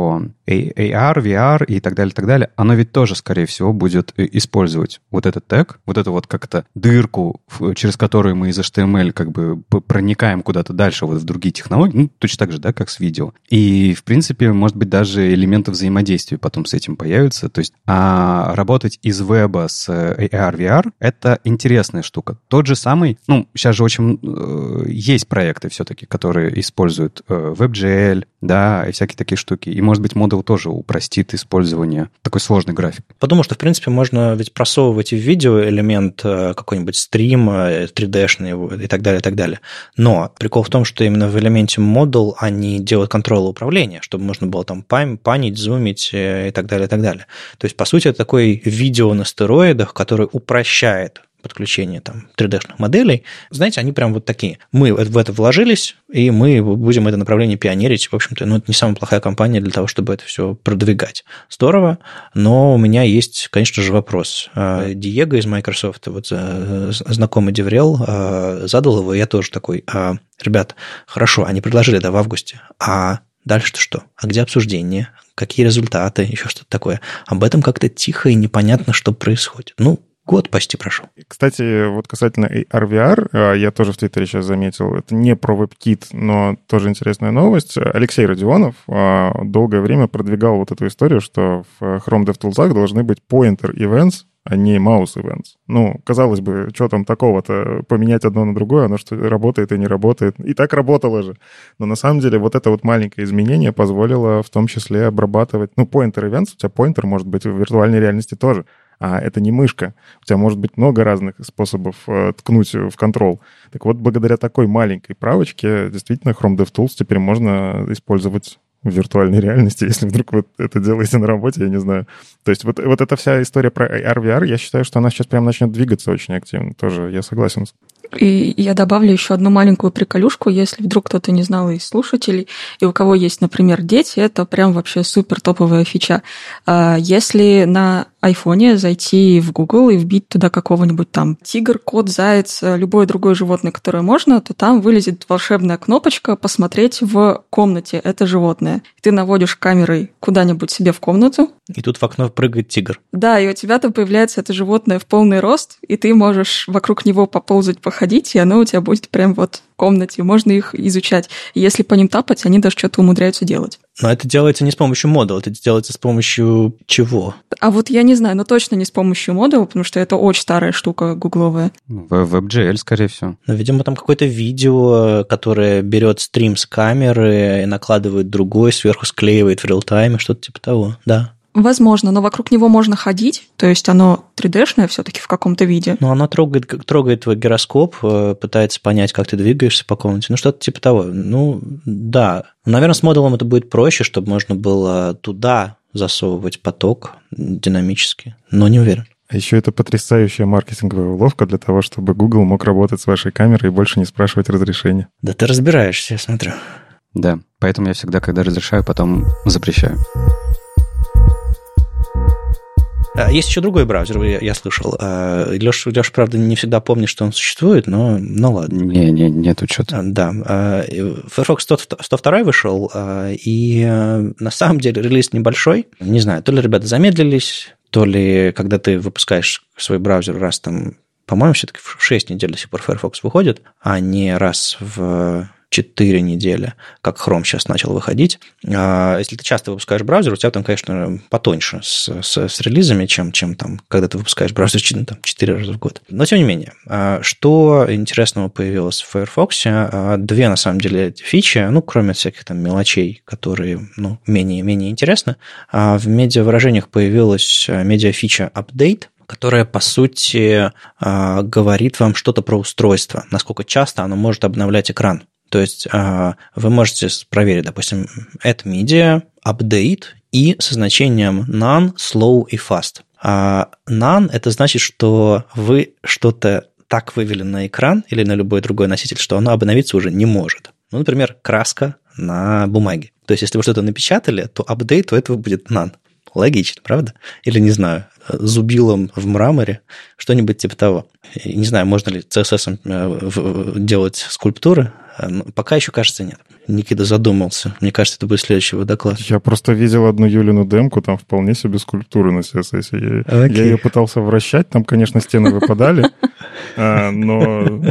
D: AR, VR и так далее, так далее, оно ведь тоже, скорее всего, будет использовать вот этот тег, вот эту вот как-то дырку, через которую мы из HTML как бы проникаем куда-то дальше вот в другие технологии, ну, точно так же, да, как с видео. И, в принципе, может быть, даже элементы взаимодействия потом с этим появятся. То есть а работать из веба с AR, VR — это интересная штука. Тот же самый, ну, сейчас же очень э, есть проекты все-таки, которые используют э, WebGL, да, и всякие такие штуки. И, может быть, Model тоже упростит использование такой сложной графики.
C: Потому что, в принципе, можно ведь просовывать и в видео элемент э, какой-нибудь стрим 3D-шный и так далее, и так далее. Но прикол в том, что именно в элементе Model они делают контроль управления, чтобы можно было там панить, зумить и так далее, и так далее. То есть, по сути, это такой видео на стероидах, который упрощает подключение там 3D-шных моделей, знаете, они прям вот такие. Мы в это вложились, и мы будем это направление пионерить. В общем-то, ну, это не самая плохая компания для того, чтобы это все продвигать. Здорово, но у меня есть, конечно же, вопрос. А, Диего из Microsoft, вот э, знакомый Деврел, а, задал его, я тоже такой, «А, ребят, хорошо, они предложили это в августе, а Дальше-то что? А где обсуждение? Какие результаты? Еще что-то такое. Об этом как-то тихо и непонятно, что происходит. Ну, Год почти прошел.
B: Кстати, вот касательно AR-VR, а, я тоже в Твиттере сейчас заметил, это не про WebKit, но тоже интересная новость. Алексей Родионов а, долгое время продвигал вот эту историю, что в Chrome DevTools должны быть pointer events, а не mouse events. Ну, казалось бы, что там такого-то, поменять одно на другое, оно что работает и не работает. И так работало же. Но на самом деле вот это вот маленькое изменение позволило в том числе обрабатывать... Ну, pointer events, у тебя pointer может быть в виртуальной реальности тоже а это не мышка. У тебя может быть много разных способов э, ткнуть в контрол. Так вот, благодаря такой маленькой правочке, действительно, Chrome DevTools теперь можно использовать в виртуальной реальности, если вдруг вы это делаете на работе, я не знаю. То есть вот, вот эта вся история про AR, VR, я считаю, что она сейчас прям начнет двигаться очень активно. Тоже я согласен.
A: И я добавлю еще одну маленькую приколюшку, если вдруг кто-то не знал из слушателей, и у кого есть, например, дети, это прям вообще супер топовая фича. А, если на айфоне зайти в Google и вбить туда какого-нибудь там тигр, кот, заяц, любое другое животное, которое можно, то там вылезет волшебная кнопочка «Посмотреть в комнате это животное». Ты наводишь камерой куда-нибудь себе в комнату.
C: И тут в окно прыгает тигр.
A: Да, и у тебя там появляется это животное в полный рост, и ты можешь вокруг него поползать, походить, и оно у тебя будет прям вот в комнате. Можно их изучать. И если по ним тапать, они даже что-то умудряются делать.
C: Но это делается не с помощью модуля, это делается с помощью чего?
A: А вот я не знаю, но точно не с помощью модуля, потому что это очень старая штука гугловая.
D: В WebGL, скорее всего.
C: Но, видимо, там какое-то видео, которое берет стрим с камеры и накладывает другой, сверху склеивает в реал-тайме, что-то типа того, да.
A: Возможно, но вокруг него можно ходить, то есть оно 3D-шное все-таки в каком-то виде.
C: Ну, оно трогает, трогает твой гироскоп, э, пытается понять, как ты двигаешься по комнате, ну, что-то типа того. Ну, да. Наверное, с модулом это будет проще, чтобы можно было туда засовывать поток динамически, но не уверен.
B: А еще это потрясающая маркетинговая уловка для того, чтобы Google мог работать с вашей камерой и больше не спрашивать разрешения.
C: Да ты разбираешься, я смотрю.
D: Да, поэтому я всегда, когда разрешаю, потом запрещаю.
C: А, есть еще другой браузер, я, я слышал. Леша, Леш, правда, не всегда помнит, что он существует, но ну ладно.
D: Не, не, нет что-то.
C: А, да. А, Firefox 100, 102 вышел, и на самом деле релиз небольшой. Не знаю, то ли ребята замедлились, то ли когда ты выпускаешь свой браузер раз там, по-моему, все-таки в 6 недель до сих пор Firefox выходит, а не раз в 4 недели, как Chrome сейчас начал выходить. А, если ты часто выпускаешь браузер, у тебя там, конечно, потоньше с, с, с релизами, чем, чем там, когда ты выпускаешь браузер ну, там, 4 раза в год. Но, тем не менее, а, что интересного появилось в Firefox? А, две, на самом деле, фичи, ну, кроме всяких там мелочей, которые, ну, менее-менее интересны. В медиавыражениях появилась медиафича Update, которая, по сути, говорит вам что-то про устройство, насколько часто оно может обновлять экран. То есть а, вы можете проверить, допустим, add media, update и со значением none, slow и fast. А none – это значит, что вы что-то так вывели на экран или на любой другой носитель, что оно обновиться уже не может. Ну, например, краска на бумаге. То есть, если вы что-то напечатали, то апдейт у этого будет none. Логично, правда? Или, не знаю, зубилом в мраморе, что-нибудь типа того. Не знаю, можно ли CSS э, делать скульптуры, пока еще, кажется, нет. Никита задумался. Мне кажется, это будет следующий доклад.
B: Я просто видел одну Юлину демку, там вполне себе скульптуры на CSS. Я, okay. я ее пытался вращать, там, конечно, стены выпадали, а, но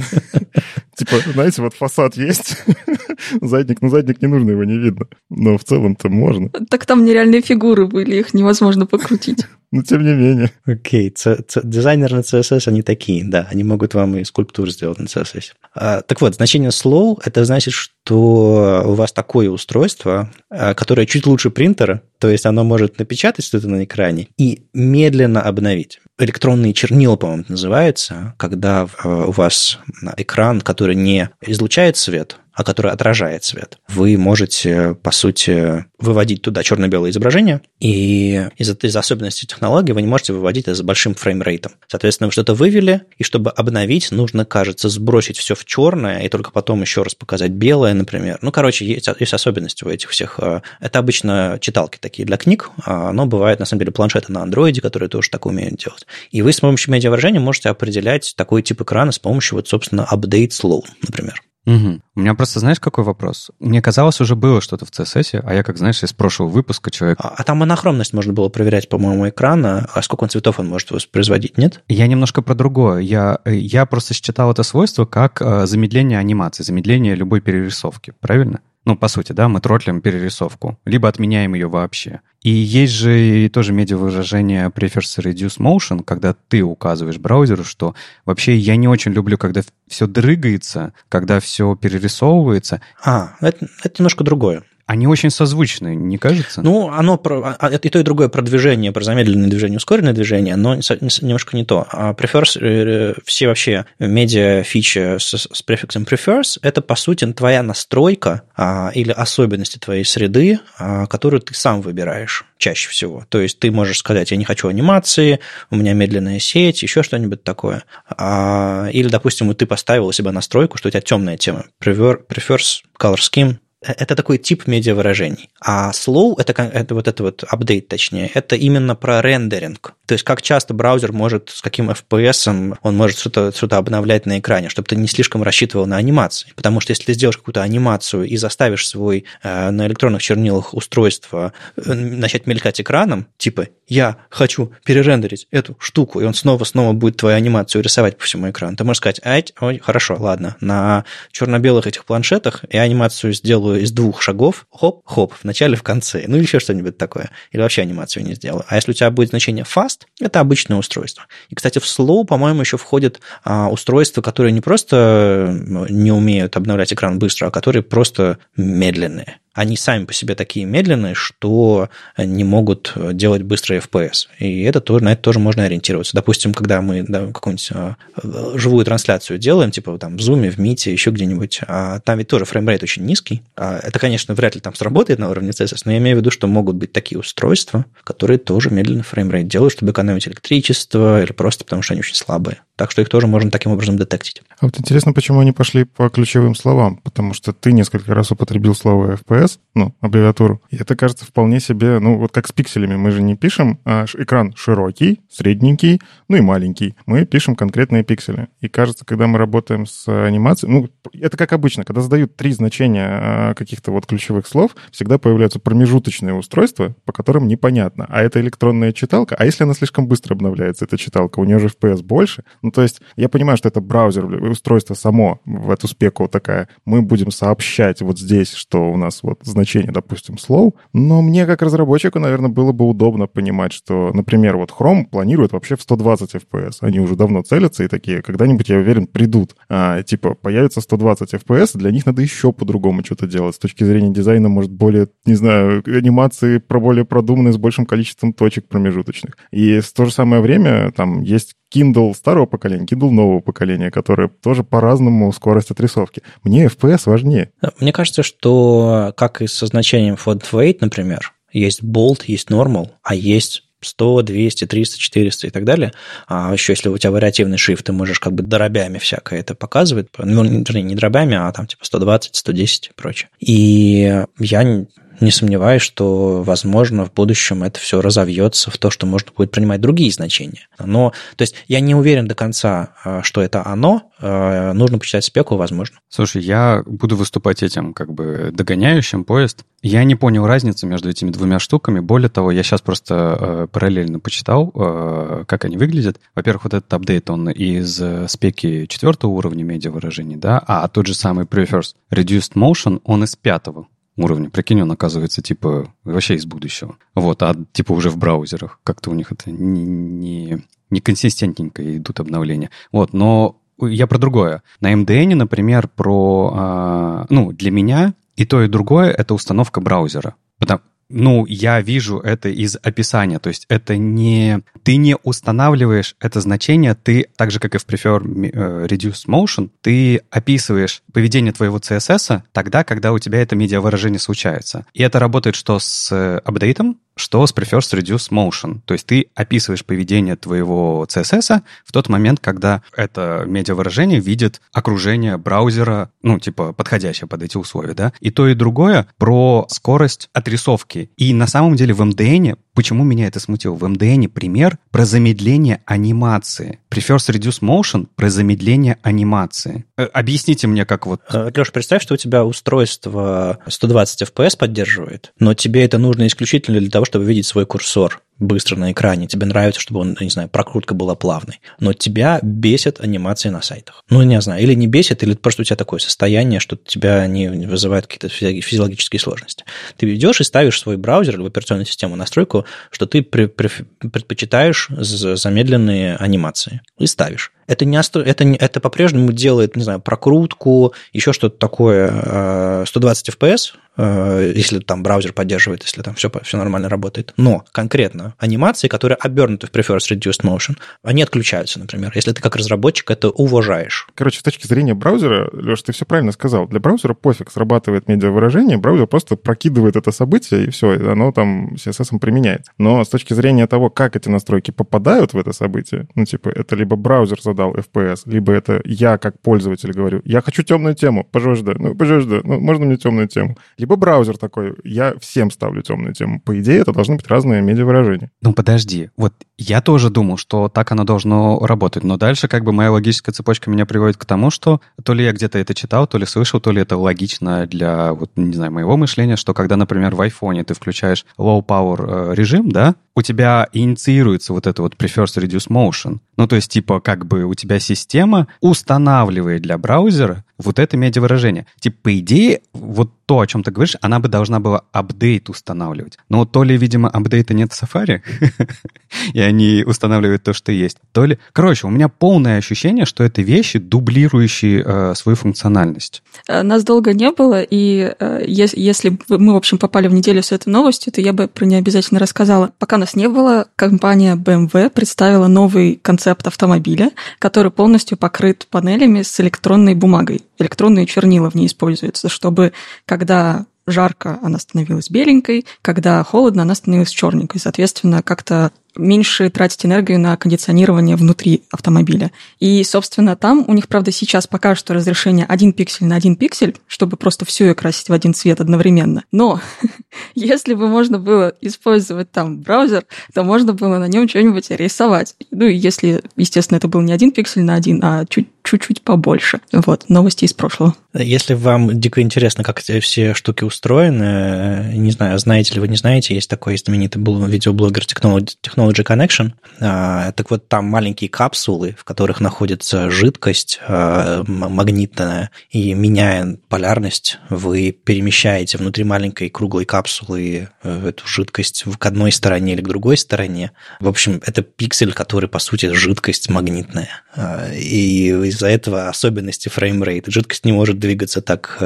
B: типа, знаете, вот фасад есть, задник, ну задник не нужно, его не видно, но в целом-то можно.
A: Так там нереальные фигуры были, их невозможно покрутить.
B: Но тем не менее.
C: Окей, дизайнеры на CSS, они такие, да, они могут вам и скульптуру сделать на CSS. А, так вот, значение slow, это значит, что у вас такое устройство, а, которое чуть лучше принтера, то есть оно может напечатать что-то на экране и медленно обновить. Электронные чернила, по-моему, называется, когда у вас экран, который не излучает свет, а который отражает свет. Вы можете, по сути, выводить туда черно-белое изображение, и из-за из особенностей технологии вы не можете выводить это с большим фреймрейтом. Соответственно, вы что-то вывели, и чтобы обновить, нужно, кажется, сбросить все в черное, и только потом еще раз показать белое, например. Ну, короче, есть, есть особенности у этих всех. Э, это обычно читалки такие для книг, а, но бывает, на самом деле, планшеты на андроиде, которые тоже так умеют делать. И вы с помощью медиавыражения можете определять такой тип экрана с помощью, вот, собственно, update slow, например.
D: Угу. У меня просто, знаешь, какой вопрос? Мне казалось, уже было что-то в CSS, а я, как знаешь, из прошлого выпуска человек...
C: А, а там монохромность можно было проверять, по-моему, экрана, а сколько он цветов он может воспроизводить, нет?
D: Я немножко про другое. Я, я просто считал это свойство как э, замедление анимации, замедление любой перерисовки, правильно? Ну, по сути, да, мы тротлим перерисовку, либо отменяем ее вообще. И есть же и тоже медиавыражение prefers reduce motion, когда ты указываешь браузеру, что вообще я не очень люблю, когда все дрыгается, когда все перерисовывается.
C: А, это, это немножко другое.
D: Они очень созвучны, не кажется?
C: Ну, оно про, а, и то, и другое про движение, про замедленное движение, ускоренное движение, но немножко не то. А prefers, э, все вообще медиа фичи с, с префиксом prefers, это, по сути, твоя настройка а, или особенности твоей среды, а, которую ты сам выбираешь чаще всего. То есть ты можешь сказать, я не хочу анимации, у меня медленная сеть, еще что-нибудь такое. А, или, допустим, ты поставил у себя настройку, что у тебя темная тема. Prefers color scheme это такой тип медиавыражений. А slow, это, это вот это вот апдейт, точнее, это именно про рендеринг. То есть как часто браузер может, с каким FPS он может что-то что обновлять на экране, чтобы ты не слишком рассчитывал на анимации. Потому что если ты сделаешь какую-то анимацию и заставишь свой э, на электронных чернилах устройство э, начать мелькать экраном, типа я хочу перерендерить эту штуку, и он снова-снова будет твою анимацию рисовать по всему экрану, ты можешь сказать, ай, ой, хорошо, ладно, на черно-белых этих планшетах я анимацию сделаю из двух шагов, хоп-хоп, в начале, в конце, ну или еще что-нибудь такое, или вообще анимацию не сделаю. А если у тебя будет значение fast, это обычное устройство. И, кстати, в slow, по-моему, еще входят а, устройства, которые не просто не умеют обновлять экран быстро, а которые просто медленные они сами по себе такие медленные, что не могут делать быстрый FPS. И это тоже, на это тоже можно ориентироваться. Допустим, когда мы да, какую-нибудь а, живую трансляцию делаем, типа там в Zoom, в Meet, еще где-нибудь, а там ведь тоже frame rate очень низкий. А это, конечно, вряд ли там сработает на уровне CSS, но я имею в виду, что могут быть такие устройства, которые тоже медленный frame rate делают, чтобы экономить электричество или просто потому, что они очень слабые. Так что их тоже можно таким образом детектить.
B: А вот интересно, почему они пошли по ключевым словам, потому что ты несколько раз употребил слово FPS, ну, аббревиатуру, и это кажется вполне себе, ну, вот как с пикселями, мы же не пишем а экран широкий, средненький, ну и маленький, мы пишем конкретные пиксели. И кажется, когда мы работаем с анимацией, ну, это как обычно, когда задают три значения а, каких-то вот ключевых слов, всегда появляются промежуточные устройства, по которым непонятно, а это электронная читалка, а если она слишком быстро обновляется, эта читалка, у нее же FPS больше, Ну, то есть я понимаю, что это браузер, устройство само в эту спеку такая. Мы будем сообщать вот здесь, что у нас вот значение, допустим, slow, но мне как разработчику, наверное, было бы удобно понимать, что, например, вот Chrome планирует вообще в 120 FPS. Они уже давно целятся и такие, когда-нибудь, я уверен, придут. А, типа, появится 120 FPS, для них надо еще по-другому что-то делать. С точки зрения дизайна, может, более, не знаю, анимации про более продуманные с большим количеством точек промежуточных. И в то же самое время там есть Kindle старого поколения, Kindle нового поколения, которые тоже по-разному скорость отрисовки. Мне FPS важнее.
C: Мне кажется, что как и со значением font weight, например, есть bold, есть normal, а есть 100, 200, 300, 400 и так далее. А еще если у тебя вариативный шрифт, ты можешь как бы дробями всякое это показывать. Ну, вернее, не дробями, а там типа 120, 110 и прочее. И я не сомневаюсь, что, возможно, в будущем это все разовьется в то, что можно будет принимать другие значения. Но, то есть, я не уверен до конца, э, что это оно. Э, нужно почитать спеку, возможно.
D: Слушай, я буду выступать этим как бы догоняющим поезд. Я не понял разницы между этими двумя штуками. Более того, я сейчас просто э, параллельно почитал, э, как они выглядят. Во-первых, вот этот апдейт, он из э, спеки четвертого уровня медиавыражений, да, а тот же самый Prefers Reduced Motion, он из пятого уровня. Прикинь, он оказывается, типа, вообще из будущего. Вот, а типа уже в браузерах. Как-то у них это не, не, не консистентненько идут обновления. Вот, но я про другое. На MDN, например, про... А, ну, для меня и то, и другое — это установка браузера. Потому, ну, я вижу это из описания, то есть это не... Ты не устанавливаешь это значение, ты, так же, как и в Prefer э, Reduce Motion, ты описываешь поведение твоего CSS тогда, когда у тебя это медиавыражение случается. И это работает что с э, апдейтом, что с Prefers Reduce Motion. То есть ты описываешь поведение твоего CSS в тот момент, когда это медиавыражение видит окружение браузера, ну, типа, подходящее под эти условия, да. И то, и другое про скорость отрисовки. И на самом деле в MDN Почему меня это смутило? В MDN пример про замедление анимации. Prefers Reduce Motion про замедление анимации. Э, объясните мне, как вот...
C: Э, Леш, представь, что у тебя устройство 120 FPS поддерживает, но тебе это нужно исключительно для того, чтобы видеть свой курсор быстро на экране, тебе нравится, чтобы он, не знаю, прокрутка была плавной, но тебя бесит анимации на сайтах. Ну, не знаю, или не бесит, или просто у тебя такое состояние, что тебя они вызывают какие-то физиологические сложности. Ты ведешь и ставишь свой браузер или операционную систему настройку, что ты предпочитаешь замедленные анимации. И ставишь. Это, не, это, не, это по-прежнему делает, не знаю, прокрутку, еще что-то такое 120 FPS, Э, если там браузер поддерживает, если там все, все нормально работает. Но конкретно анимации, которые обернуты в Prefers Reduced Motion, они отключаются, например, если ты как разработчик это уважаешь.
B: Короче, с точки зрения браузера, Леш, ты все правильно сказал. Для браузера пофиг, срабатывает медиавыражение, браузер просто прокидывает это событие, и все, оно там CSS применяет. Но с точки зрения того, как эти настройки попадают в это событие, ну, типа, это либо браузер задал FPS, либо это я как пользователь говорю, я хочу темную тему, пожалуйста, ну, пожалуйста, ну, можно мне темную тему? Либо браузер такой, я всем ставлю темную тему. По идее, это должны быть разные медиавыражения.
D: Ну, подожди. Вот я тоже думал, что так оно должно работать. Но дальше как бы моя логическая цепочка меня приводит к тому, что то ли я где-то это читал, то ли слышал, то ли это логично для, вот, не знаю, моего мышления, что когда, например, в айфоне ты включаешь low power э, режим, да, у тебя инициируется вот это вот prefers reduce motion. Ну, то есть, типа, как бы у тебя система устанавливает для браузера вот это медиавыражение. Типа, по идее, вот то, о чем ты говоришь, она бы должна была апдейт устанавливать. Но то ли, видимо, апдейта нет в Safari, и они устанавливают то, что есть, то ли... Короче, у меня полное ощущение, что это вещи, дублирующие э, свою функциональность.
A: Э, нас долго не было, и э, если мы, в общем, попали в неделю с этой новостью, то я бы про нее обязательно рассказала. Пока нас не было, компания BMW представила новый концепт автомобиля, который полностью покрыт панелями с электронной бумагой. Электронные чернила в ней используются, чтобы когда жарко, она становилась беленькой, когда холодно, она становилась черненькой. Соответственно, как-то меньше тратить энергию на кондиционирование внутри автомобиля. И, собственно, там у них, правда, сейчас пока что разрешение один пиксель на один пиксель, чтобы просто все окрасить в один цвет одновременно. Но если бы можно было использовать там браузер, то можно было на нем что-нибудь рисовать. Ну, и если, естественно, это был не один пиксель на один, а чуть чуть-чуть побольше. Вот, новости из прошлого.
C: Если вам дико интересно, как эти все штуки устроены, не знаю, знаете ли вы, не знаете, есть такой знаменитый был видеоблогер Technology Technology Connection. Так вот, там маленькие капсулы, в которых находится жидкость магнитная, и меняя полярность, вы перемещаете внутри маленькой круглой капсулы эту жидкость к одной стороне или к другой стороне. В общем, это пиксель, который, по сути, жидкость магнитная. И из-за этого особенности frame rate. Жидкость не может двигаться так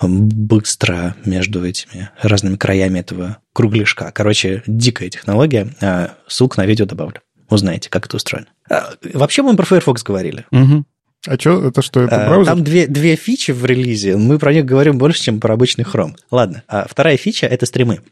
C: быстро между этими разными краями этого кругляшка. Короче, дикая технология. А, ссылку на видео добавлю. Узнаете, как это устроено. А, вообще мы про Firefox говорили.
B: Угу. А что, это что, это а, браузер?
C: Там две, две фичи в релизе, мы про них говорим больше, чем про обычный Chrome. Ладно, вторая фича – это стримы.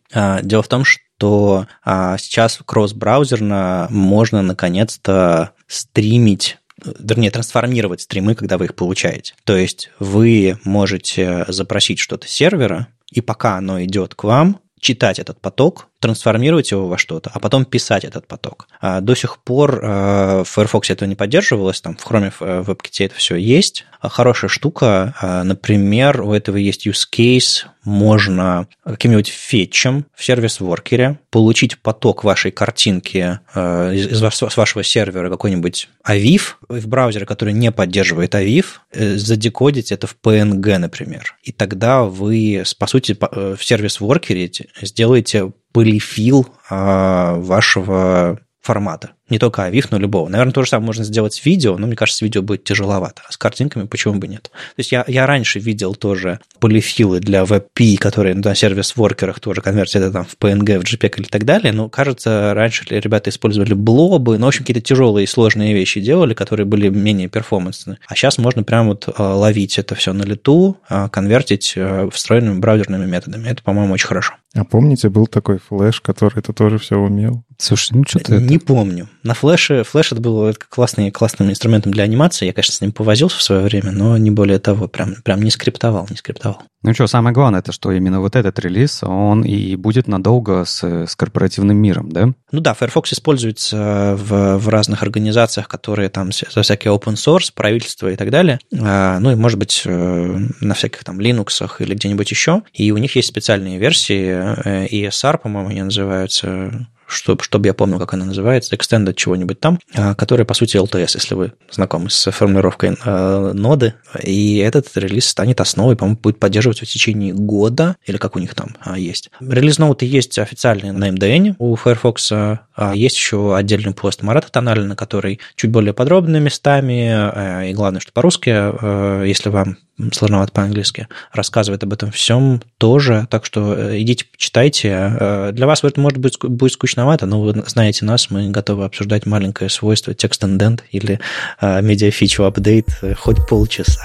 C: Дело в том, что сейчас кросс-браузерно можно наконец-то стримить вернее, трансформировать стримы, когда вы их получаете. То есть вы можете запросить что-то с сервера, и пока оно идет к вам, читать этот поток, трансформировать его во что-то, а потом писать этот поток. А до сих пор э, в Firefox это не поддерживалось, там в Chrome, в э, WebKit это все есть. А хорошая штука, э, например, у этого есть use case, можно каким-нибудь фетчем в сервис-воркере получить поток вашей картинки из, с вашего сервера какой-нибудь AVIF в браузере, который не поддерживает AVIF, задекодить это в PNG, например. И тогда вы, по сути, в сервис-воркере сделаете полифил а, вашего формата. Не только AVIF, но любого. Наверное, то же самое можно сделать с видео, но мне кажется, с видео будет тяжеловато. А с картинками почему бы нет? То есть я, я раньше видел тоже полифилы для WebP, которые на сервис-воркерах тоже конвертят это там в PNG, в JPEG или так далее. Но, кажется, раньше ребята использовали блобы, ну, в общем, какие-то тяжелые и сложные вещи делали, которые были менее перформансные. А сейчас можно прямо вот а, ловить это все на лету, а, конвертить а, встроенными браузерными методами. Это, по-моему, очень хорошо.
B: А помните, был такой флеш, который это тоже все умел?
C: Слушай, ну что-то... Не это... помню. На флеше, флеш это был классный, классным инструментом для анимации. Я, конечно, с ним повозился в свое время, но не более того, прям, прям не скриптовал, не скриптовал.
D: Ну что, самое главное, это что именно вот этот релиз, он и будет надолго с, с корпоративным миром, да?
C: Ну да, Firefox используется в, в разных организациях, которые там за всякие open source, правительство и так далее. А, ну и, может быть, э, на всяких там Linux или где-нибудь еще. И у них есть специальные версии, э, ESR, по-моему, они называются, чтобы, чтобы я помнил, как она называется, extended чего-нибудь там, а, который, по сути, LTS, если вы знакомы с формулировкой э, ноды. И этот релиз станет основой, по-моему, будет поддерживаться в течение года, или как у них там а, есть. Релиз ноуты есть официальные на MDN у Firefox, а есть еще отдельный пост Марата Тональна, который чуть более подробными местами, э, и главное, что по-русски, э, если вам сложновато по-английски, рассказывает об этом всем тоже. Так что э, идите, почитайте. Э, для вас это может быть будет скучновато, но вы знаете нас, мы готовы обсуждать маленькое свойство текст индент или медиа фичу апдейт хоть полчаса.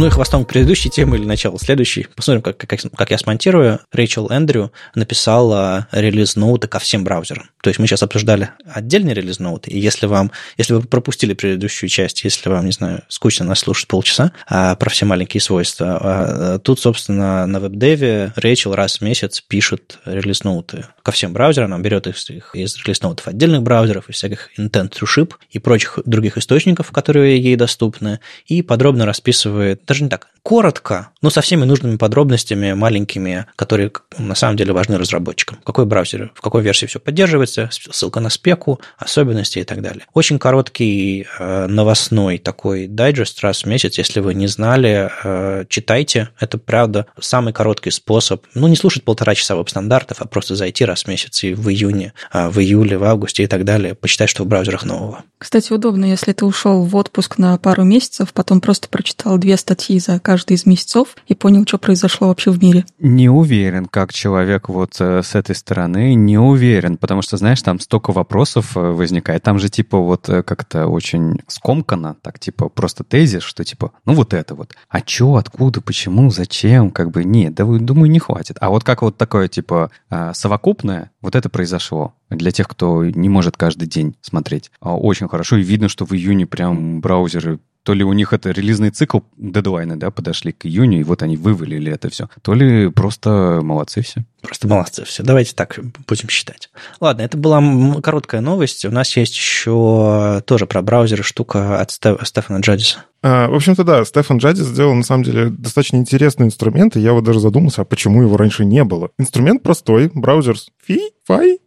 C: Ну и хвостом к предыдущей теме или начало следующей. Посмотрим, как, как, как я смонтирую. Рэйчел Эндрю написала релиз ноуты ко всем браузерам. То есть мы сейчас обсуждали отдельный релиз ноуты, и если вам, если вы пропустили предыдущую часть, если вам, не знаю, скучно нас слушать полчаса а, про все маленькие свойства, а, тут, собственно, на веб-деве Рэйчел раз в месяц пишет релиз ноуты ко всем браузерам, она берет их из релиз ноутов отдельных браузеров, из всяких intent to ship и прочих других источников, которые ей доступны, и подробно расписывает даже не так, коротко, но со всеми нужными подробностями маленькими, которые на самом деле важны разработчикам. Какой браузере, в какой версии все поддерживается, ссылка на спеку, особенности и так далее. Очень короткий э, новостной такой дайджест раз в месяц, если вы не знали, э, читайте. Это правда самый короткий способ. Ну, не слушать полтора часа веб-стандартов, а просто зайти раз в месяц и в июне, э, в июле, в августе и так далее, почитать, что в браузерах нового.
A: Кстати, удобно, если ты ушел в отпуск на пару месяцев, потом просто прочитал две статьи за каждый из месяцев и понял, что произошло вообще в мире.
D: Не уверен, как человек вот э, с этой стороны, не уверен, потому что, знаешь, там столько вопросов э, возникает. Там же типа вот э, как-то очень скомкано, так типа просто тезис, что типа, ну вот это вот. А чё, откуда, почему, зачем? Как бы нет, да, думаю, не хватит. А вот как вот такое типа совокупное, вот это произошло для тех, кто не может каждый день смотреть. А, очень хорошо, и видно, что в июне прям браузеры То ли у них это релизный цикл, дедлайны, да, подошли к июню, и вот они вывалили это все. То ли просто молодцы все.
C: Просто молодцы все. Давайте так будем считать. Ладно, это была короткая новость. У нас есть еще тоже про браузеры штука от Стефана Джадиса.
B: А, в общем-то, да, Стефан Джадис сделал, на самом деле, достаточно интересный инструмент, и я вот даже задумался, а почему его раньше не было. Инструмент простой, браузер фи, фай,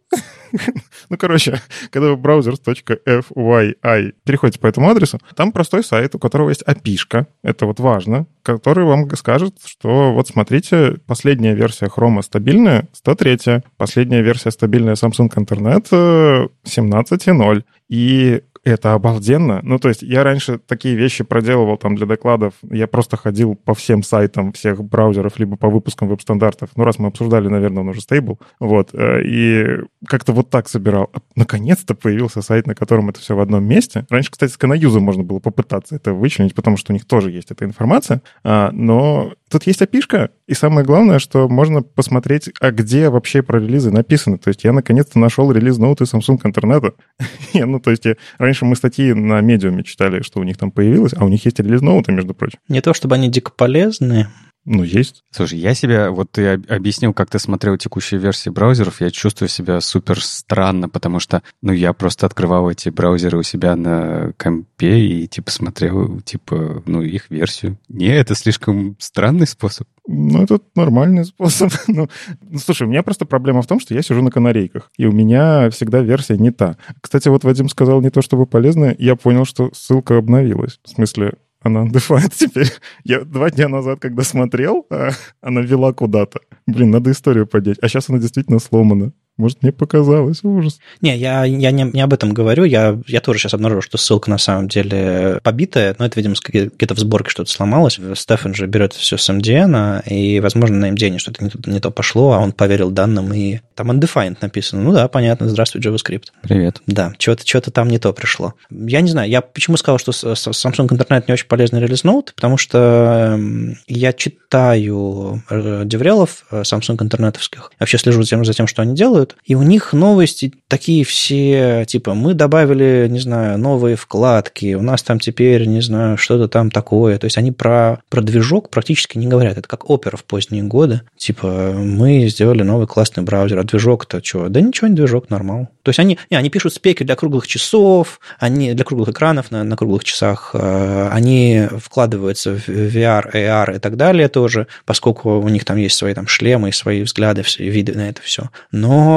B: ну, короче, когда вы browsers.fyi переходите по этому адресу, там простой сайт, у которого есть api это вот важно, который вам скажет, что вот смотрите, последняя версия Chrome стабильная, 103, последняя версия стабильная Samsung Internet 17.0. И это обалденно. Ну, то есть я раньше такие вещи проделывал там для докладов. Я просто ходил по всем сайтам всех браузеров, либо по выпускам веб-стандартов. Ну, раз мы обсуждали, наверное, он уже стейбл. Вот. Э, и как-то вот так собирал. А наконец-то появился сайт, на котором это все в одном месте. Раньше, кстати, с Canayuser можно было попытаться это вычленить, потому что у них тоже есть эта информация. А, но тут есть опишка, и самое главное, что можно посмотреть, а где вообще про релизы написано. То есть я наконец-то нашел релиз ноуты Samsung интернета. ну, то есть я, раньше мы статьи на медиуме читали, что у них там появилось, а у них есть релиз ноуты, между прочим.
C: Не то, чтобы они дико полезные,
B: ну, есть.
D: Слушай, я себя, вот ты объяснил, как ты смотрел текущие версии браузеров, я чувствую себя супер странно, потому что, ну, я просто открывал эти браузеры у себя на компе и, типа, смотрел, типа, ну, их версию. Не, это слишком странный способ.
B: Ну, это нормальный способ. ну, ну, слушай, у меня просто проблема в том, что я сижу на канарейках, и у меня всегда версия не та. Кстати, вот Вадим сказал не то чтобы полезно, я понял, что ссылка обновилась. В смысле, она undefined теперь. Я два дня назад, когда смотрел, а, она вела куда-то. Блин, надо историю поднять. А сейчас она действительно сломана. Может, мне показалось ужас.
C: Не, я, я не, не об этом говорю. Я, я тоже сейчас обнаружил, что ссылка на самом деле побитая, но это, видимо, где-то в сборке что-то сломалось. Стефан же берет все с MDN, и, возможно, на MDN что-то не, не то пошло, а он поверил данным, и там undefined написано. Ну да, понятно. Здравствуй, JavaScript.
D: Привет.
C: Да, что-то что там не то пришло. Я не знаю, я почему сказал, что Samsung Internet не очень полезный релиз ноут, потому что я читаю э, деврелов э, Samsung интернетовских, вообще слежу за тем, за тем, что они делают, делают, и у них новости такие все, типа, мы добавили, не знаю, новые вкладки, у нас там теперь, не знаю, что-то там такое. То есть они про, про движок практически не говорят. Это как опера в поздние годы. Типа, мы сделали новый классный браузер, а движок-то что? Да ничего не движок, нормал. То есть они, не, они пишут спеки для круглых часов, они для круглых экранов на, на круглых часах, э, они вкладываются в VR, AR и так далее тоже, поскольку у них там есть свои там шлемы и свои взгляды, все виды на это все. Но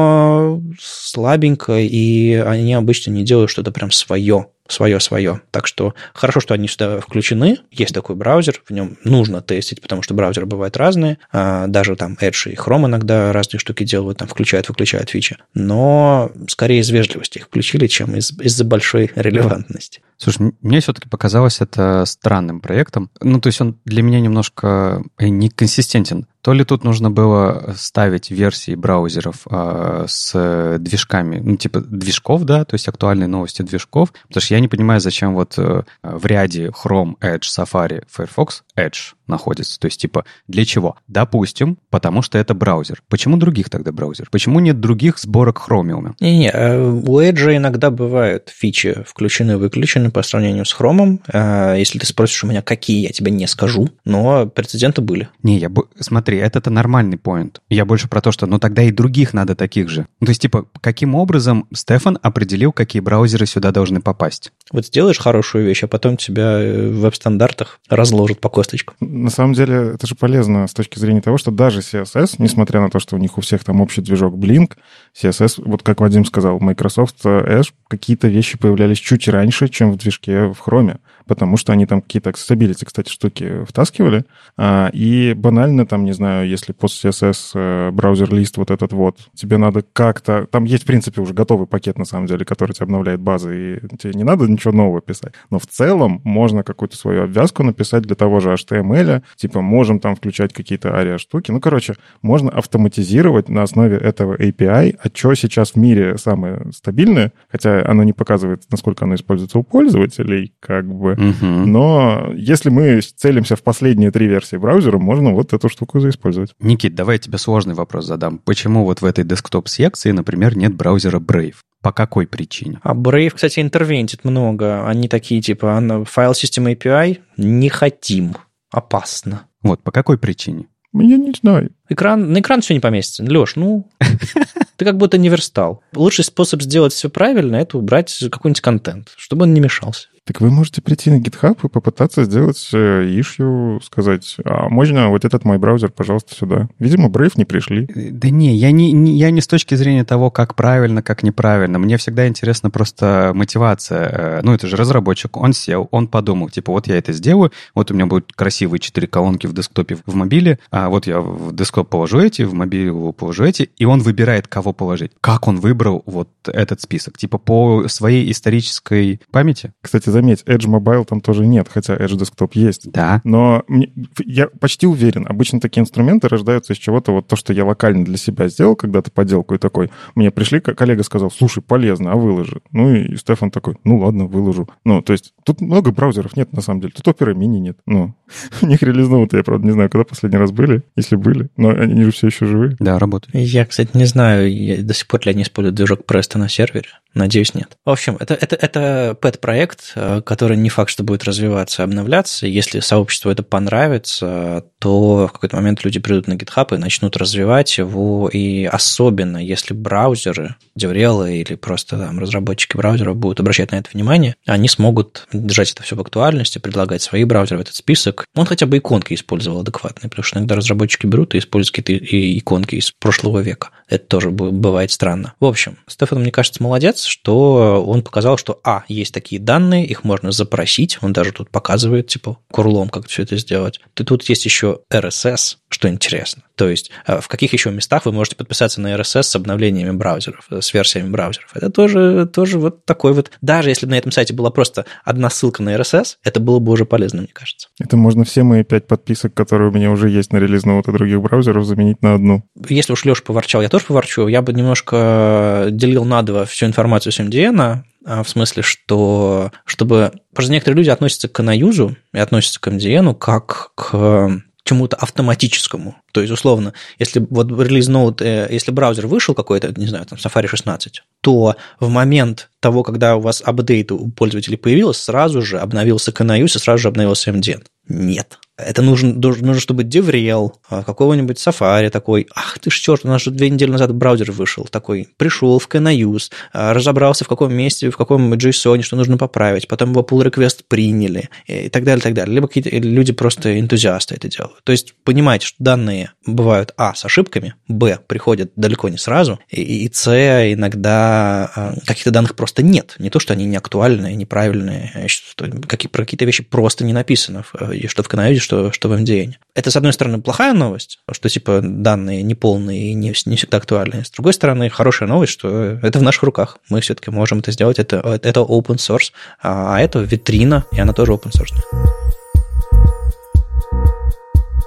C: слабенько, и они обычно не делают что-то прям свое свое-свое. Так что хорошо, что они сюда включены. Есть такой браузер, в нем нужно тестить, потому что браузеры бывают разные. А, даже там Edge и Chrome иногда разные штуки делают, там включают, выключают фичи. Но скорее из вежливости их включили, чем из- из-за большой релевантности.
D: Слушай, мне все-таки показалось это странным проектом. Ну, то есть он для меня немножко э, неконсистентен. То ли тут нужно было ставить версии браузеров э, с движками, ну, типа движков, да, то есть актуальные новости движков, потому что я не понимаю, зачем вот э, в ряде Chrome, Edge, Safari, Firefox Edge находится. То есть, типа, для чего? Допустим, потому что это браузер. Почему других тогда браузер? Почему нет других сборок Chromium?
C: Не-не, э, у Edge иногда бывают фичи включены-выключены по сравнению с Chrome. Э, если ты спросишь у меня, какие, я тебе не скажу, но прецеденты были.
D: Не, я... Смотри, это, это нормальный поинт. Я больше про то, что ну тогда и других надо таких же. Ну, то есть, типа, каким образом Стефан определил, какие браузеры сюда должны попасть?
C: Вот сделаешь хорошую вещь, а потом тебя в веб-стандартах разложат по косточкам.
B: На самом деле, это же полезно с точки зрения того, что даже CSS, несмотря на то, что у них у всех там общий движок Blink, CSS, вот как Вадим сказал, Microsoft Edge, какие-то вещи появлялись чуть раньше, чем в движке в Chrome потому что они там какие-то accessibility, кстати, штуки втаскивали. А, и банально там, не знаю, если пост CSS э, браузер-лист вот этот вот, тебе надо как-то... Там есть, в принципе, уже готовый пакет, на самом деле, который тебе обновляет базы, и тебе не надо ничего нового писать. Но в целом можно какую-то свою обвязку написать для того же HTML, типа можем там включать какие-то ария штуки. Ну, короче, можно автоматизировать на основе этого API, а что сейчас в мире самое стабильное, хотя оно не показывает, насколько оно используется у пользователей, как бы, Угу. Но если мы целимся в последние три версии браузера, можно вот эту штуку заиспользовать.
D: Никит, давай я тебе сложный вопрос задам. Почему вот в этой десктоп-секции, например, нет браузера Brave? По какой причине?
C: А Brave, кстати, интервентит много. Они такие, типа, файл системы API не хотим. Опасно.
D: Вот, по какой причине?
B: Я не знаю.
C: Экран, на экран все не поместится. Леш, ну, ты как будто не верстал. Лучший способ сделать все правильно – это убрать какой-нибудь контент, чтобы он не мешался.
B: Так вы можете прийти на GitHub и попытаться сделать issue, сказать, а можно вот этот мой браузер, пожалуйста, сюда. Видимо, Brave не пришли.
D: Да не, я не, не, я не с точки зрения того, как правильно, как неправильно. Мне всегда интересна просто мотивация. Ну, это же разработчик, он сел, он подумал, типа, вот я это сделаю, вот у меня будут красивые четыре колонки в десктопе в мобиле, а вот я в десктоп положу эти, в мобилу положу эти, и он выбирает, кого положить. Как он выбрал вот этот список? Типа по своей исторической памяти?
B: Кстати, заметь, Edge Mobile там тоже нет, хотя Edge Desktop есть.
D: Да.
B: Но мне, я почти уверен, обычно такие инструменты рождаются из чего-то, вот то, что я локально для себя сделал когда-то поделку и такой, мне пришли, коллега сказал, слушай, полезно, а выложи. Ну и Стефан такой, ну ладно, выложу. Ну, то есть тут много браузеров нет, на самом деле. Тут Opera Mini нет. Ну, у них релизнуты, я, правда, не знаю, когда последний раз были, если были, но они же все еще живы.
D: Да, работают.
C: Я, кстати, не знаю, я до сих пор ли они используют движок Presto на сервере. Надеюсь, нет. В общем, это, это, это пэт-проект, который не факт, что будет развиваться и обновляться. Если сообществу это понравится, то в какой-то момент люди придут на GitHub и начнут развивать его. И особенно, если браузеры, деврелы или просто там, разработчики браузеров будут обращать на это внимание, они смогут держать это все в актуальности, предлагать свои браузеры в этот список. Он хотя бы иконки использовал адекватные, потому что иногда разработчики берут и используют какие-то иконки из прошлого века. Это тоже бывает странно. В общем, Стефан, мне кажется, молодец, что он показал, что, а, есть такие данные, их можно запросить, он даже тут показывает, типа, курлом, как все это сделать. И тут есть еще RSS, что интересно. То есть э, в каких еще местах вы можете подписаться на RSS с обновлениями браузеров, э, с версиями браузеров. Это тоже, тоже вот такой вот... Даже если на этом сайте была просто одна ссылка на RSS, это было бы уже полезно, мне кажется.
B: Это можно все мои пять подписок, которые у меня уже есть на релиз ноута других браузеров, заменить на одну.
C: Если уж Леша поворчал, я тоже поворчу. Я бы немножко делил на два всю информацию с MDN, в смысле, что чтобы... Просто некоторые люди относятся к наюзу и относятся к MDN как к чему-то автоматическому. То есть, условно, если вот релиз ноут, э, если браузер вышел какой-то, не знаю, там Safari 16, то в момент того, когда у вас апдейт у пользователей появился, сразу же обновился KNIUS и сразу же обновился MDN. Нет. Это нужно, нужно чтобы деврел, а, какого-нибудь Safari такой, ах ты ж черт, у нас же две недели назад браузер вышел, такой, пришел в KNIUS, а, разобрался в каком месте, в каком JSON, что нужно поправить, потом его pull request приняли и так далее, и так далее. Либо какие-то люди просто энтузиасты это делают. То есть понимаете, что данные бывают, а, с ошибками, б, приходят далеко не сразу, и, и с, иногда а, каких-то данных просто нет. Не то, что они не актуальные, неправильные, что какие, про какие-то вещи просто не написано, и что в KNIUS, что, что в MDN. Это, с одной стороны, плохая новость, что, типа, данные неполные и не, не всегда актуальны. С другой стороны, хорошая новость, что это в наших руках. Мы все-таки можем это сделать. Это, это open source, а это витрина, и она тоже open source.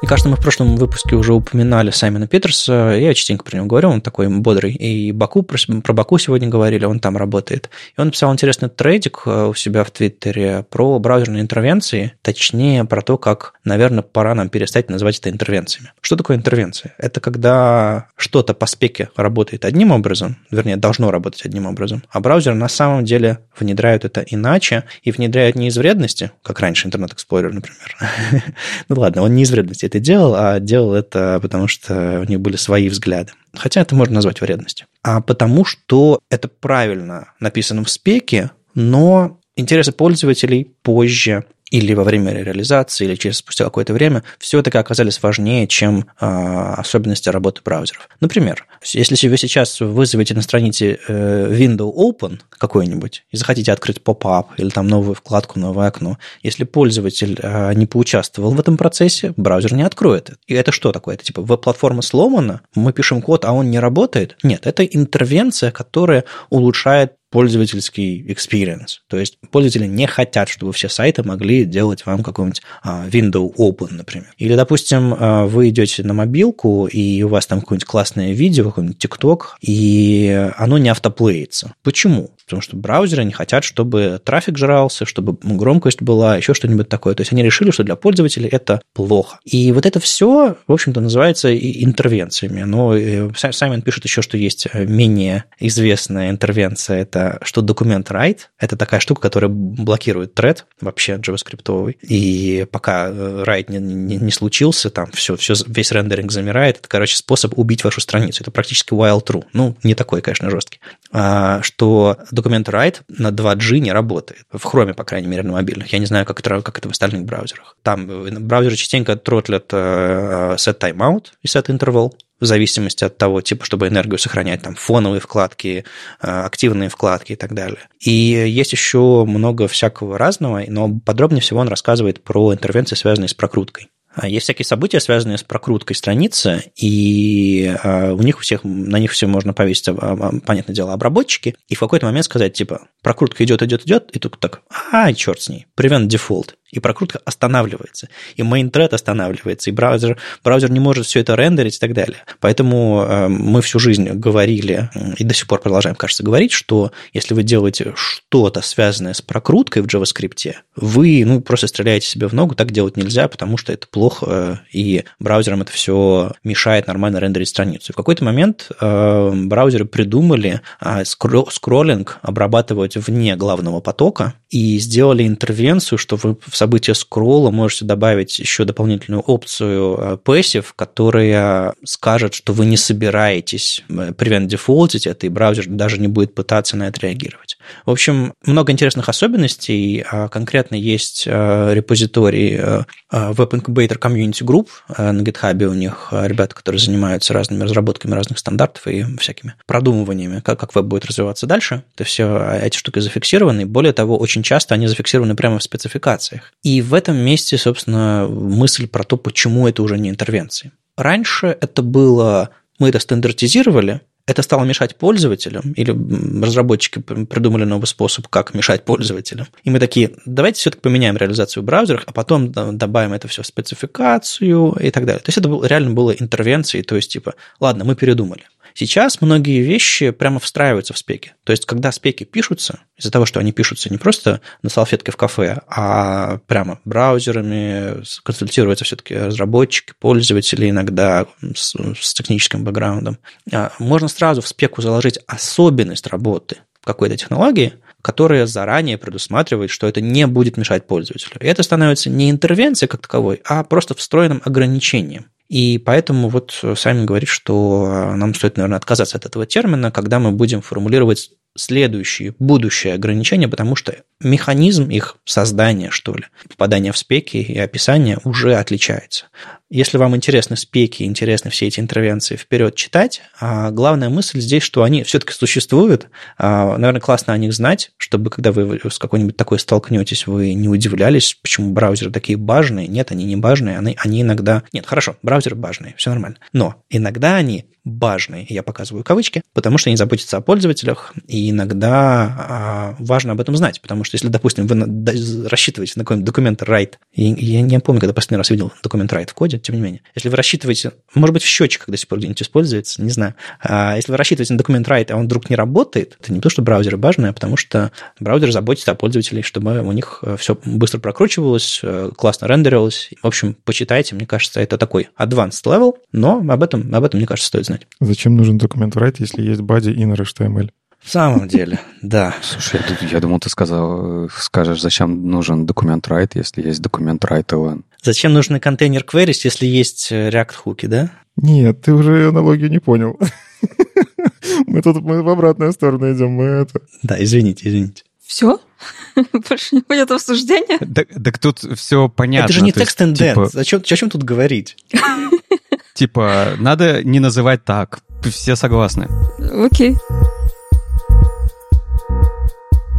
C: Мне кажется, мы в прошлом выпуске уже упоминали Саймона Питерса, я частенько про него говорю, он такой бодрый. И Баку, про, про Баку сегодня говорили, он там работает. И он написал интересный трейдик э, у себя в Твиттере про браузерные интервенции, точнее про то, как, наверное, пора нам перестать называть это интервенциями. Что такое интервенция? Это когда что-то по спеке работает одним образом, вернее, должно работать одним образом, а браузер на самом деле внедряют это иначе и внедряют не из вредности, как раньше Internet Explorer, например. ну ладно, он не из вредности, это делал, а делал это потому, что у них были свои взгляды. Хотя это можно назвать вредностью. А потому что это правильно написано в спеке, но интересы пользователей позже или во время реализации, или через спустя какое-то время, все-таки оказались важнее, чем э, особенности работы браузеров. Например, если вы сейчас вызовете на странице э, Window Open какой-нибудь и захотите открыть поп-ап или там новую вкладку, новое окно, если пользователь э, не поучаствовал в этом процессе, браузер не откроет. И это что такое? Это типа веб-платформа сломана, мы пишем код, а он не работает? Нет, это интервенция, которая улучшает пользовательский experience. То есть пользователи не хотят, чтобы все сайты могли делать вам какой-нибудь а, window open, например. Или, допустим, а, вы идете на мобилку, и у вас там какое-нибудь классное видео, какой-нибудь TikTok, и оно не автоплеится. Почему? Потому что браузеры не хотят, чтобы трафик жрался, чтобы громкость была, еще что-нибудь такое. То есть они решили, что для пользователей это плохо. И вот это все, в общем-то, называется интервенциями. Но э, Саймон пишет еще, что есть менее известная интервенция, это что документ write, это такая штука, которая блокирует тред вообще JavaScript. И пока э, write не, не, не случился, там все, все, весь рендеринг замирает. Это, короче, способ убить вашу страницу. Это практически while true. Ну, не такой, конечно, жесткий. А, что документ write на 2G не работает. В Chrome, по крайней мере, на мобильных. Я не знаю, как это, как это в остальных браузерах. Там э, браузеры частенько тротлят э, set timeout и set interval, в зависимости от того, типа, чтобы энергию сохранять, там, фоновые вкладки, э, активные вкладки и так далее. И есть еще много всякого разного, но подробнее всего он рассказывает про интервенции, связанные с прокруткой. А есть всякие события, связанные с прокруткой страницы, и а, у них у всех, на них все можно повесить, понятное дело, обработчики, и в какой-то момент сказать, типа, прокрутка идет, идет, идет, и тут так, а, черт с ней, prevent default и прокрутка останавливается, и main thread останавливается, и браузер, браузер не может все это рендерить и так далее. Поэтому э, мы всю жизнь говорили, и до сих пор продолжаем, кажется, говорить, что если вы делаете что-то связанное с прокруткой в JavaScript, вы ну, просто стреляете себе в ногу, так делать нельзя, потому что это плохо, э, и браузерам это все мешает нормально рендерить страницу. И в какой-то момент э, браузеры придумали скроллинг обрабатывать вне главного потока, и сделали интервенцию, что вы в событие скролла можете добавить еще дополнительную опцию э, passive, которая скажет, что вы не собираетесь э, prevent defaultить это, и браузер даже не будет пытаться на это реагировать. В общем, много интересных особенностей. А конкретно есть э, репозиторий Web Incubator Community Group на GitHub у них ребята, которые занимаются разными разработками разных стандартов и всякими продумываниями, как, как веб будет развиваться дальше. Это все эти штуки зафиксированы. Более того, очень часто они зафиксированы прямо в спецификациях. И в этом месте, собственно, мысль про то, почему это уже не интервенции. Раньше это было, мы это стандартизировали, это стало мешать пользователям, или разработчики придумали новый способ, как мешать пользователям. И мы такие, давайте все-таки поменяем реализацию в браузерах, а потом добавим это все в спецификацию и так далее. То есть это реально было интервенцией, то есть типа, ладно, мы передумали. Сейчас многие вещи прямо встраиваются в спеки. То есть, когда спеки пишутся, из-за того, что они пишутся не просто на салфетке в кафе, а прямо браузерами, консультируются все-таки разработчики, пользователи иногда с, с техническим бэкграундом, а, можно сразу в спеку заложить особенность работы какой-то технологии, которая заранее предусматривает, что это не будет мешать пользователю. И это становится не интервенцией как таковой, а просто встроенным ограничением. И поэтому вот Саймон говорит, что нам стоит, наверное, отказаться от этого термина, когда мы будем формулировать следующие, будущие ограничения, потому что механизм их создания, что ли, попадания в спеки и описания уже отличается. Если вам интересны спеки, интересны все эти интервенции, вперед читать. А главная мысль здесь, что они все-таки существуют. А, наверное, классно о них знать, чтобы когда вы с какой-нибудь такой столкнетесь, вы не удивлялись, почему браузеры такие бажные. Нет, они не бажные, они, они иногда... Нет, хорошо, браузеры бажные, все нормально. Но иногда они важные, я показываю кавычки, потому что они заботятся о пользователях, и иногда а, важно об этом знать, потому что если, допустим, вы рассчитываете на какой-нибудь документ write, я не помню, когда последний раз видел документ write в коде, тем не менее, если вы рассчитываете, может быть, в счетчиках до сих пор где-нибудь используется, не знаю, а если вы рассчитываете на документ write, а он вдруг не работает, это не то, что браузеры важные, а потому что браузер заботится о пользователях, чтобы у них э, все быстро прокручивалось, э, классно рендерилось. В общем, почитайте, мне кажется, это такой advanced level, но об этом, об этом, мне кажется, стоит знать.
B: Зачем нужен документ write, если есть body inner HTML?
C: В самом деле, да.
D: Слушай, я, я думал, ты сказал, скажешь, зачем нужен документ write, если есть документ write LN.
C: Зачем нужны контейнер queries, если есть э, React хуки, да?
B: Нет, ты уже аналогию не понял. Мы тут мы в обратную сторону идем, мы это...
C: Да, извините, извините.
A: Все? Больше не будет обсуждения?
D: Так, так тут все понятно.
C: Это же не текст and типа... Зачем, о чем тут говорить?
D: Типа, надо не называть так. Все согласны.
A: Окей.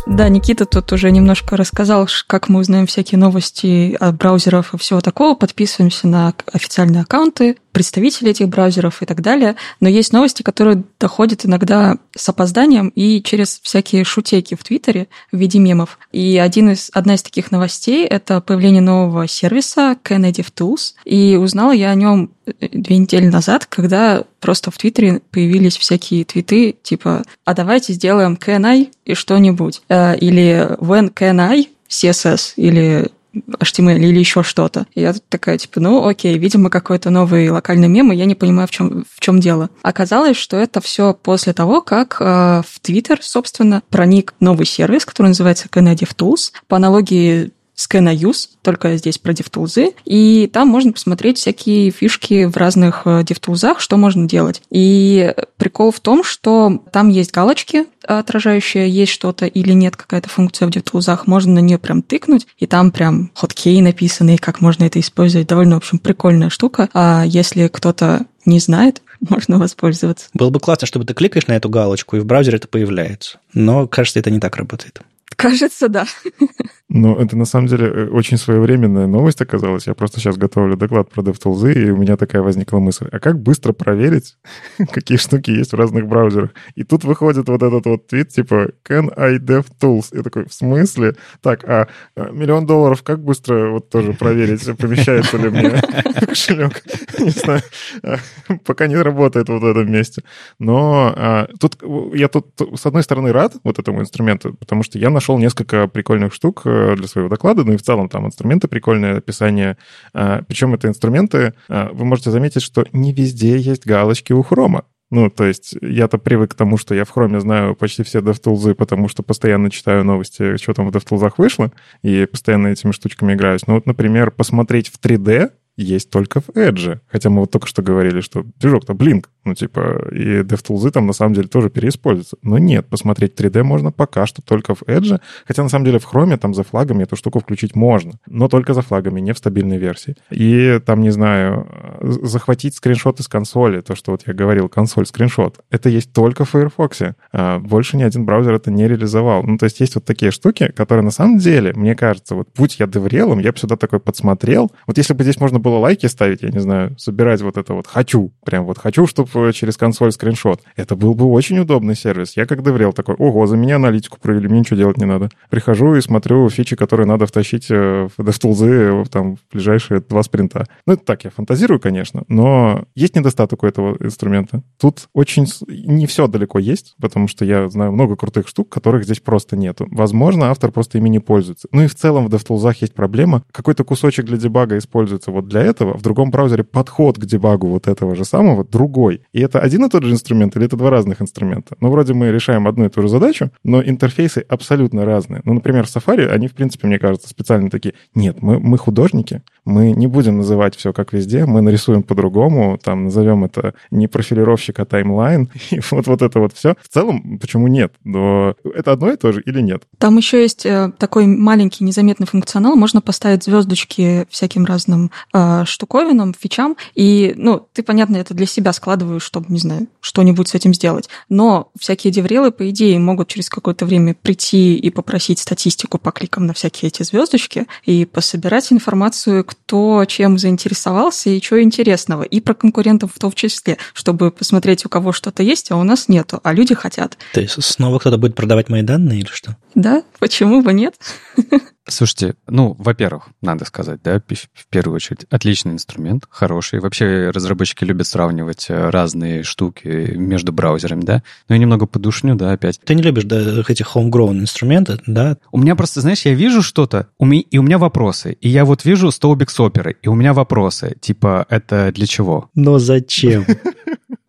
A: Да, Никита тут уже немножко рассказал, как мы узнаем всякие новости от браузеров и всего такого. Подписываемся на официальные аккаунты, представители этих браузеров и так далее. Но есть новости, которые доходят иногда с опозданием и через всякие шутейки в Твиттере в виде мемов. И один из, одна из таких новостей — это появление нового сервиса Kennedy Tools. И узнала я о нем э, две недели назад, когда просто в Твиттере появились всякие твиты типа «А давайте сделаем can и что-нибудь». Э, или «When can CSS» или HTML или еще что-то. И я такая, типа, ну окей, видимо, какой-то новый локальный мем, и я не понимаю, в чем, в чем дело. Оказалось, что это все после того, как э, в Twitter, собственно, проник новый сервис, который называется Canadian Tools. По аналогии ScanAuse, только здесь про DevTools, и там можно посмотреть всякие фишки в разных э, DevTools, что можно делать. И прикол в том, что там есть галочки, отражающие, есть что-то или нет, какая-то функция в DevTools, можно на нее прям тыкнуть, и там прям хоткей написаны, как можно это использовать. Довольно, в общем, прикольная штука. А если кто-то не знает, можно воспользоваться.
C: Было бы классно, чтобы ты кликаешь на эту галочку, и в браузере это появляется. Но, кажется, это не так работает.
A: Кажется, да.
B: Ну, это на самом деле э, очень своевременная новость оказалась. Я просто сейчас готовлю доклад про DevTools, и у меня такая возникла мысль. А как быстро проверить, какие штуки есть в разных браузерах? И тут выходит вот этот вот твит, типа, can I DevTools? Я такой, в смысле? Так, а, а миллион долларов как быстро вот тоже проверить, помещается ли мне кошелек? Не знаю. А, пока не работает вот в этом месте. Но а, тут я тут, с одной стороны, рад вот этому инструменту, потому что я нашел несколько прикольных штук э, для своего доклада, ну и в целом там инструменты прикольные, описание. А, Причем это инструменты, а, вы можете заметить, что не везде есть галочки у хрома. Ну, то есть я-то привык к тому, что я в хроме знаю почти все DevTools, потому что постоянно читаю новости, что там в DevTools вышло, и постоянно этими штучками играюсь. Ну вот, например, посмотреть в 3D есть только в Edge. Хотя мы вот только что говорили, что движок-то Blink, ну, типа, и DevTools там на самом деле тоже переиспользуются. Но нет, посмотреть 3D можно пока что только в Edge. Хотя на самом деле в Chrome там за флагами эту штуку включить можно. Но только за флагами, не в стабильной версии. И там, не знаю, захватить скриншоты с консоли, то, что вот я говорил, консоль скриншот, это есть только в Firefox. А больше ни один браузер это не реализовал. Ну, то есть есть вот такие штуки, которые на самом деле, мне кажется, вот будь я деврелом, я бы сюда такой подсмотрел. Вот если бы здесь можно было лайки ставить, я не знаю, собирать вот это вот «хочу», прям вот «хочу», чтобы через консоль скриншот. Это был бы очень удобный сервис. Я как деврел такой, ого, за меня аналитику провели, мне ничего делать не надо. Прихожу и смотрю фичи, которые надо втащить э, в DevTools э, там, в ближайшие два спринта. Ну, это так, я фантазирую, конечно, но есть недостаток у этого инструмента. Тут очень... Не все далеко есть, потому что я знаю много крутых штук, которых здесь просто нету. Возможно, автор просто ими не пользуется. Ну и в целом в DevTools есть проблема. Какой-то кусочек для дебага используется вот для этого, в другом браузере подход к дебагу вот этого же самого другой. И это один и тот же инструмент или это два разных инструмента? Ну, вроде мы решаем одну и ту же задачу, но интерфейсы абсолютно разные. Ну, например, в Safari они, в принципе, мне кажется, специально такие, нет, мы, мы художники, мы не будем называть все как везде, мы нарисуем по-другому, там, назовем это не профилировщик, а таймлайн, и вот, вот это вот все. В целом, почему нет? Но это одно и то же или нет?
A: Там еще есть э, такой маленький незаметный функционал, можно поставить звездочки всяким разным э, штуковинам, фичам, и, ну, ты, понятно, это для себя складываешь, чтобы, не знаю, что-нибудь с этим сделать. Но всякие деврелы, по идее, могут через какое-то время прийти и попросить статистику по кликам на всякие эти звездочки и пособирать информацию, кто чем заинтересовался и что интересного. И про конкурентов в том числе, чтобы посмотреть, у кого что-то есть, а у нас нету, а люди хотят.
C: То есть снова кто-то будет продавать мои данные или что?
A: Да, почему бы нет?
D: Слушайте, ну, во-первых, надо сказать, да, в первую очередь, отличный инструмент, хороший. Вообще разработчики любят сравнивать э, разные штуки между браузерами, да. Но я немного подушню, да, опять.
C: Ты не любишь, да, эти homegrown инструменты, да?
D: У меня просто, знаешь, я вижу что-то, и у меня вопросы. И я вот вижу столбик с оперы, и у меня вопросы. Типа, это для чего?
C: Но зачем?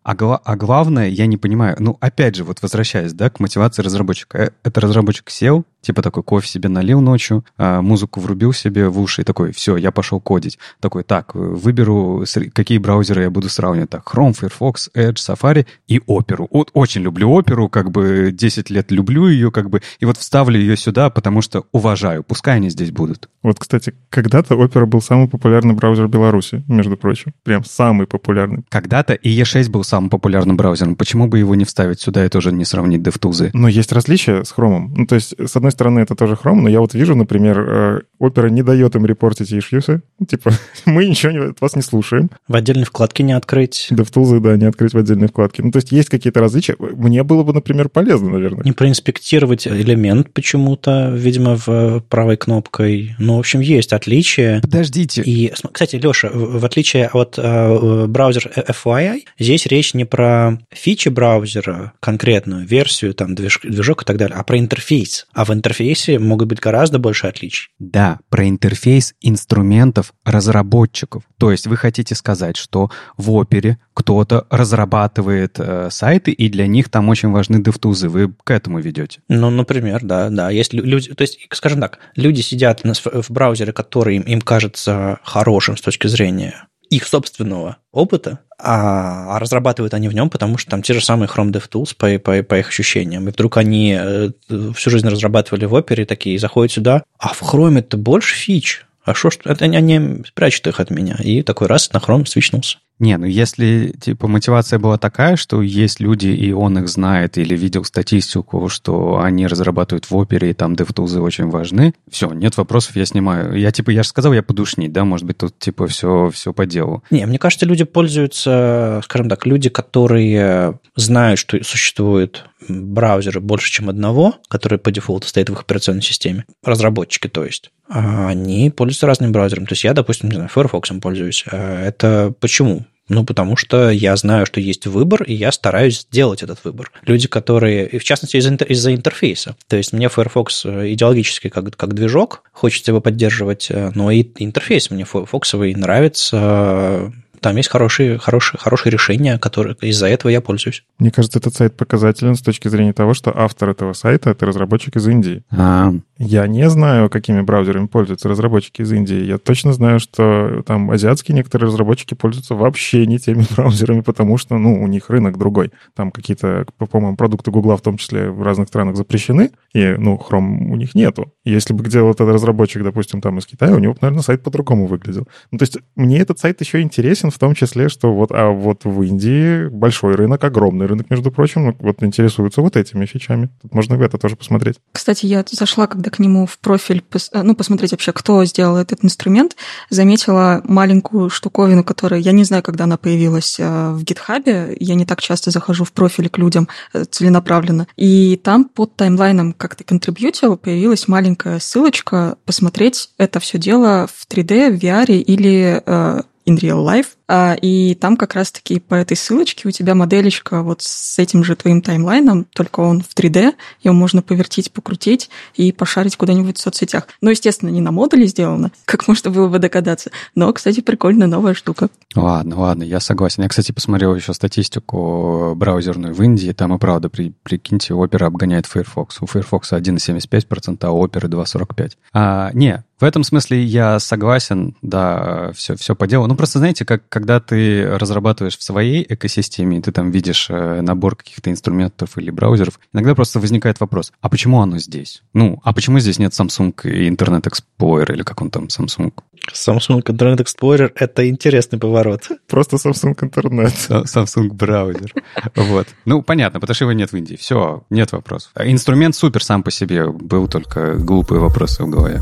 D: А, гла- а главное, я не понимаю, ну, опять же, вот возвращаясь, да, к мотивации разработчика. Э, это разработчик сел, типа такой кофе себе налил ночью, а музыку врубил себе в уши и такой, все, я пошел кодить. Такой, так, выберу, какие браузеры я буду сравнивать. Так, Chrome, Firefox, Edge, Safari и Opera. Вот очень люблю Opera, как бы 10 лет люблю ее, как бы, и вот вставлю ее сюда, потому что уважаю, пускай они здесь будут.
B: Вот, кстати, когда-то Opera был самый популярный браузер Беларуси, между прочим. Прям самый популярный.
D: Когда-то и E6 был самым популярным браузером. Почему бы его не вставить сюда и тоже не сравнить DevTools?
B: Но есть различия с Chrome. Ну, то есть, с одной стороны, это тоже Chrome, но я вот вижу, например, э, Opera не дает им репортить issues. Типа, мы ничего от вас не слушаем.
C: В отдельной вкладке не открыть.
B: DevTools, да, не открыть в отдельной вкладке. Ну, то есть есть какие-то различия. Мне было бы, например, полезно, наверное.
C: Не проинспектировать элемент почему-то, видимо, в правой кнопкой. Ну, в общем, есть отличия.
D: Подождите.
C: И, кстати, Леша, в отличие от э, браузера FYI, здесь речь не про фичи браузера, конкретную версию, там, движ, движок и так далее, а про интерфейс. А в интерфейсе могут быть гораздо больше отличий.
D: Да, про интерфейс инструментов разработчиков. То есть вы хотите сказать, что в опере кто-то разрабатывает э, сайты, и для них там очень важны девтузы. Вы к этому ведете?
C: Ну, например, да, да. Есть люди, то есть, скажем так, люди сидят в браузере, который им кажется хорошим с точки зрения их собственного опыта, а, а разрабатывают они в нем, потому что там те же самые Chrome DevTools по, по, по их ощущениям. И вдруг они э, всю жизнь разрабатывали в опере такие, заходят сюда, а в Chrome это больше фич. А что, что это они прячут их от меня? И такой раз на Chrome свичнулся.
D: Не, ну если, типа, мотивация была такая, что есть люди, и он их знает, или видел статистику, что они разрабатывают в опере, и там DevTools очень важны, все, нет вопросов, я снимаю. Я, типа, я же сказал, я подушнить, да, может быть, тут, типа, все, все по делу.
C: Не, мне кажется, люди пользуются, скажем так, люди, которые знают, что существует браузеры больше, чем одного, который по дефолту стоит в их операционной системе, разработчики, то есть, а они пользуются разным браузером. То есть я, допустим, не знаю, Firefox пользуюсь. А это почему? Ну, потому что я знаю, что есть выбор, и я стараюсь сделать этот выбор. Люди, которые, в частности, из-за, из-за интерфейса. То есть мне Firefox э, идеологически как, как движок, хочется его поддерживать, э, но и интерфейс мне Firefox нравится, там есть хорошие, хорошие, хорошие решения, которые из-за этого я пользуюсь.
B: Мне кажется, этот сайт показателен с точки зрения того, что автор этого сайта — это разработчик из Индии. А. Я не знаю, какими браузерами пользуются разработчики из Индии. Я точно знаю, что там азиатские некоторые разработчики пользуются вообще не теми браузерами, потому что, ну, у них рынок другой. Там какие-то, по-моему, продукты Гугла в том числе в разных странах запрещены, и, ну, Chrome у них нету. Если бы делал этот разработчик, допустим, там из Китая, у него, наверное, сайт по-другому выглядел. Ну, то есть мне этот сайт еще интересен в том числе, что вот, а вот в Индии большой рынок, огромный рынок, между прочим, вот интересуются вот этими фичами. Тут можно это тоже посмотреть.
A: Кстати, я зашла, когда к нему в профиль, ну, посмотреть вообще, кто сделал этот инструмент, заметила маленькую штуковину, которая, я не знаю, когда она появилась э, в гитхабе, я не так часто захожу в профиль к людям э, целенаправленно, и там под таймлайном, как ты контрибьютил, появилась маленькая ссылочка посмотреть это все дело в 3D, в VR или э, in real life, а, и там как раз-таки по этой ссылочке у тебя моделечка вот с этим же твоим таймлайном, только он в 3D, его можно повертеть, покрутить и пошарить куда-нибудь в соцсетях. Ну, естественно, не на модуле сделано, как можно было бы догадаться, но, кстати, прикольная новая штука.
D: Ладно, ладно, я согласен. Я, кстати, посмотрел еще статистику браузерную в Индии, там и правда, при, прикиньте, Opera обгоняет Firefox. У Firefox 1,75%, а Opera 2,45%. А, не, в этом смысле я согласен, да, все, все по делу. Ну, просто знаете, как, когда ты разрабатываешь в своей экосистеме, и ты там видишь э, набор каких-то инструментов или браузеров, иногда просто возникает вопрос, а почему оно здесь? Ну, а почему здесь нет Samsung и Internet Explorer, или как он там, Samsung?
C: Samsung Internet Explorer — это интересный поворот.
B: Просто Samsung Internet.
D: Samsung браузер. Вот. Ну, понятно, потому что его нет в Индии. Все, нет вопросов. Инструмент супер сам по себе, был только глупые вопросы в голове.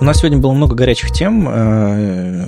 C: У нас сегодня было много горячих тем. Э,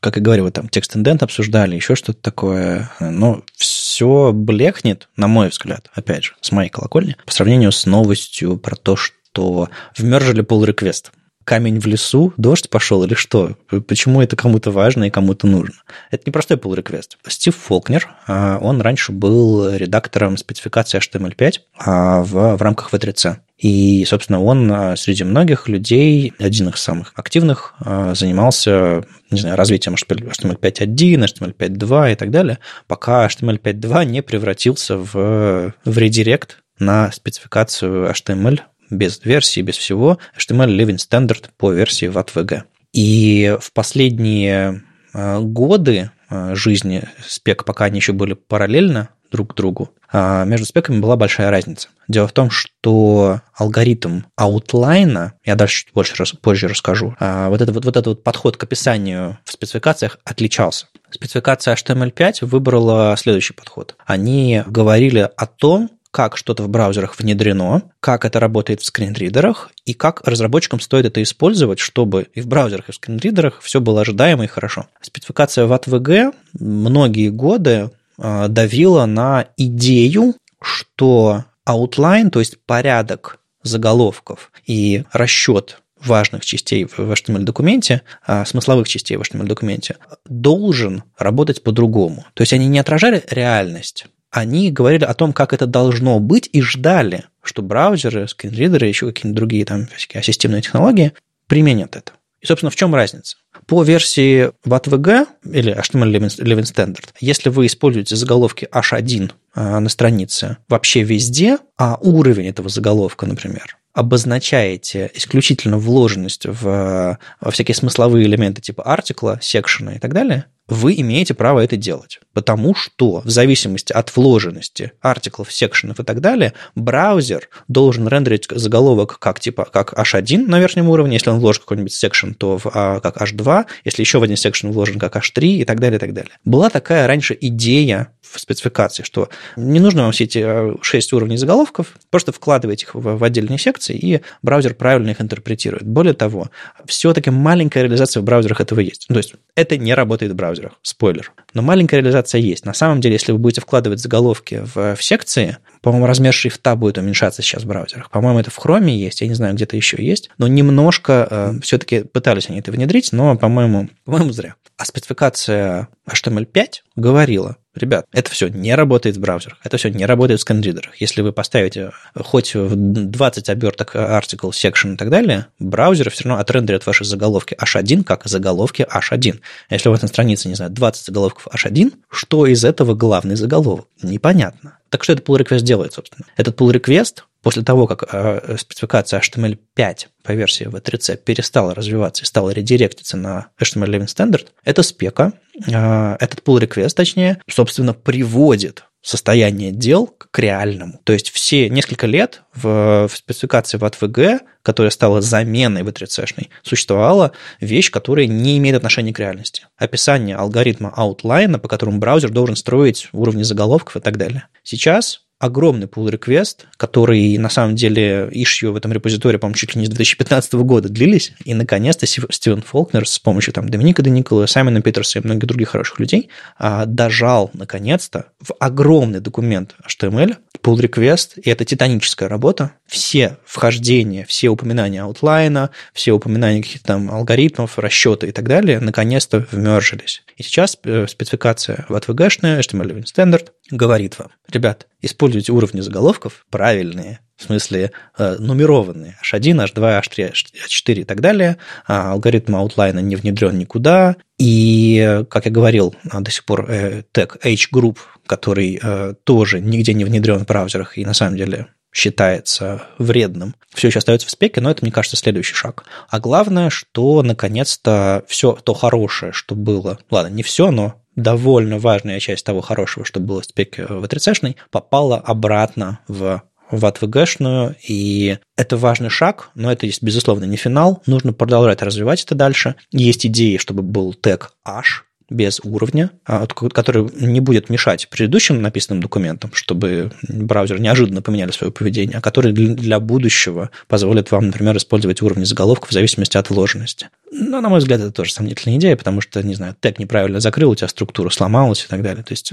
C: как я говорил, там текст индент обсуждали, еще что-то такое. Но все блекнет, на мой взгляд, опять же, с моей колокольни, по сравнению с новостью про то, что вмержили request камень в лесу, дождь пошел или что? Почему это кому-то важно и кому-то нужно? Это не простой pull request. Стив Фолкнер, э, он раньше был редактором спецификации HTML5 а, в, в рамках V3C. И, собственно, он а, среди многих людей, один из самых активных, а, занимался, не знаю, развитием HTML5.1, HTML5.2 и так далее, пока HTML5.2 не превратился в, в редирект на спецификацию HTML без версии, без всего, HTML Living Standard по версии WAT-VG. И в последние а, годы жизни спек, пока они еще были параллельно друг к другу, а, между спеками была большая разница. Дело в том, что алгоритм аутлайна, я дальше чуть больше позже расскажу, а, вот, это, вот, вот этот вот подход к описанию в спецификациях отличался. Спецификация HTML5 выбрала следующий подход. Они говорили о том, как что-то в браузерах внедрено, как это работает в скринридерах и как разработчикам стоит это использовать, чтобы и в браузерах, и в скринридерах все было ожидаемо и хорошо. Спецификация в ATVG многие годы давила на идею, что outline, то есть порядок заголовков и расчет важных частей в HTML-документе, а, смысловых частей в HTML-документе, должен работать по-другому. То есть они не отражали реальность, они говорили о том, как это должно быть, и ждали, что браузеры, скринридеры, еще какие-нибудь другие там всякие ассистивные технологии применят это. И, собственно, в чем разница? По версии WATVG или HTML Living Standard, если вы используете заголовки H1 а, на странице вообще везде, а уровень этого заголовка, например, обозначаете исключительно вложенность в, во всякие смысловые элементы типа артикла, секшена и так далее, вы имеете право это делать. Потому что в зависимости от вложенности артиклов, секшенов и так далее, браузер должен рендерить заголовок как типа как H1 на верхнем уровне, если он вложит какой-нибудь секшен, то в, а, как H2, если еще в один секшен вложен как H3 и так далее, и так далее. Была такая раньше идея в спецификации, что не нужно вам все эти 6 а, уровней заголовков, просто вкладывайте их в, в отдельные секции, и браузер правильно их интерпретирует. Более того, все-таки маленькая реализация в браузерах этого есть. То есть это не работает в браузере браузерах. Спойлер. Но маленькая реализация есть. На самом деле, если вы будете вкладывать заголовки в, в секции, по-моему, размер шрифта будет уменьшаться сейчас в браузерах. По-моему, это в Chrome есть, я не знаю, где-то еще есть. Но немножко э, все-таки пытались они это внедрить, но, по-моему, по-моему, зря. А спецификация HTML5 говорила, ребят, это все не работает в браузерах, это все не работает в сканридерах. Если вы поставите хоть в 20 оберток article, section и так далее, браузеры все равно отрендерят ваши заголовки H1 как заголовки H1. Если у вас на странице, не знаю, 20 заголовков H1, что из этого главный заголовок? Непонятно. Так что этот pull request делает, собственно? Этот pull request после того, как э, спецификация HTML5 по версии V3C перестала развиваться и стала редиректиться на HTML Living Standard, эта спека, э, этот pull request, точнее, собственно, приводит состояние дел к реальному. То есть все несколько лет в, в спецификации в ATVG, которая стала заменой V3C-шной, существовала вещь, которая не имеет отношения к реальности. Описание алгоритма аутлайна, по которому браузер должен строить уровни заголовков и так далее. Сейчас огромный pull request, который на самом деле ишью в этом репозитории, по-моему, чуть ли не с 2015 года длились, и наконец-то Стивен Фолкнер с помощью там Доминика Деникола, Саймона Питерса и многих других хороших людей а, дожал наконец-то в огромный документ HTML pull request, и это титаническая работа. Все вхождения, все упоминания аутлайна, все упоминания каких-то там алгоритмов, расчеты и так далее наконец-то вмержились. И сейчас э, спецификация в ATVG-шная, HTML Living Standard, говорит вам, ребят, используйте уровни заголовков правильные, в смысле э, нумерованные, H1, H2, H3, H4 и так далее. А алгоритм аутлайна не внедрен никуда. И, как я говорил, до сих пор э, тег H-Group, который э, тоже нигде не внедрен в браузерах и на самом деле считается вредным. Все еще остается в спеке, но это, мне кажется, следующий шаг. А главное, что наконец-то все то хорошее, что было, ладно, не все, но довольно важная часть того хорошего, что было в спеке в 3 попала обратно в в ATVG-шную, и это важный шаг, но это, есть, безусловно, не финал. Нужно продолжать развивать это дальше. Есть идеи, чтобы был тег H, без уровня, а, который не будет мешать предыдущим написанным документам, чтобы браузер неожиданно поменяли свое поведение, а который для будущего позволит вам, например, использовать уровни заголовков в зависимости от вложенности. Но, на мой взгляд, это тоже сомнительная идея, потому что, не знаю, тег неправильно закрыл, у тебя структура сломалась и так далее. То есть,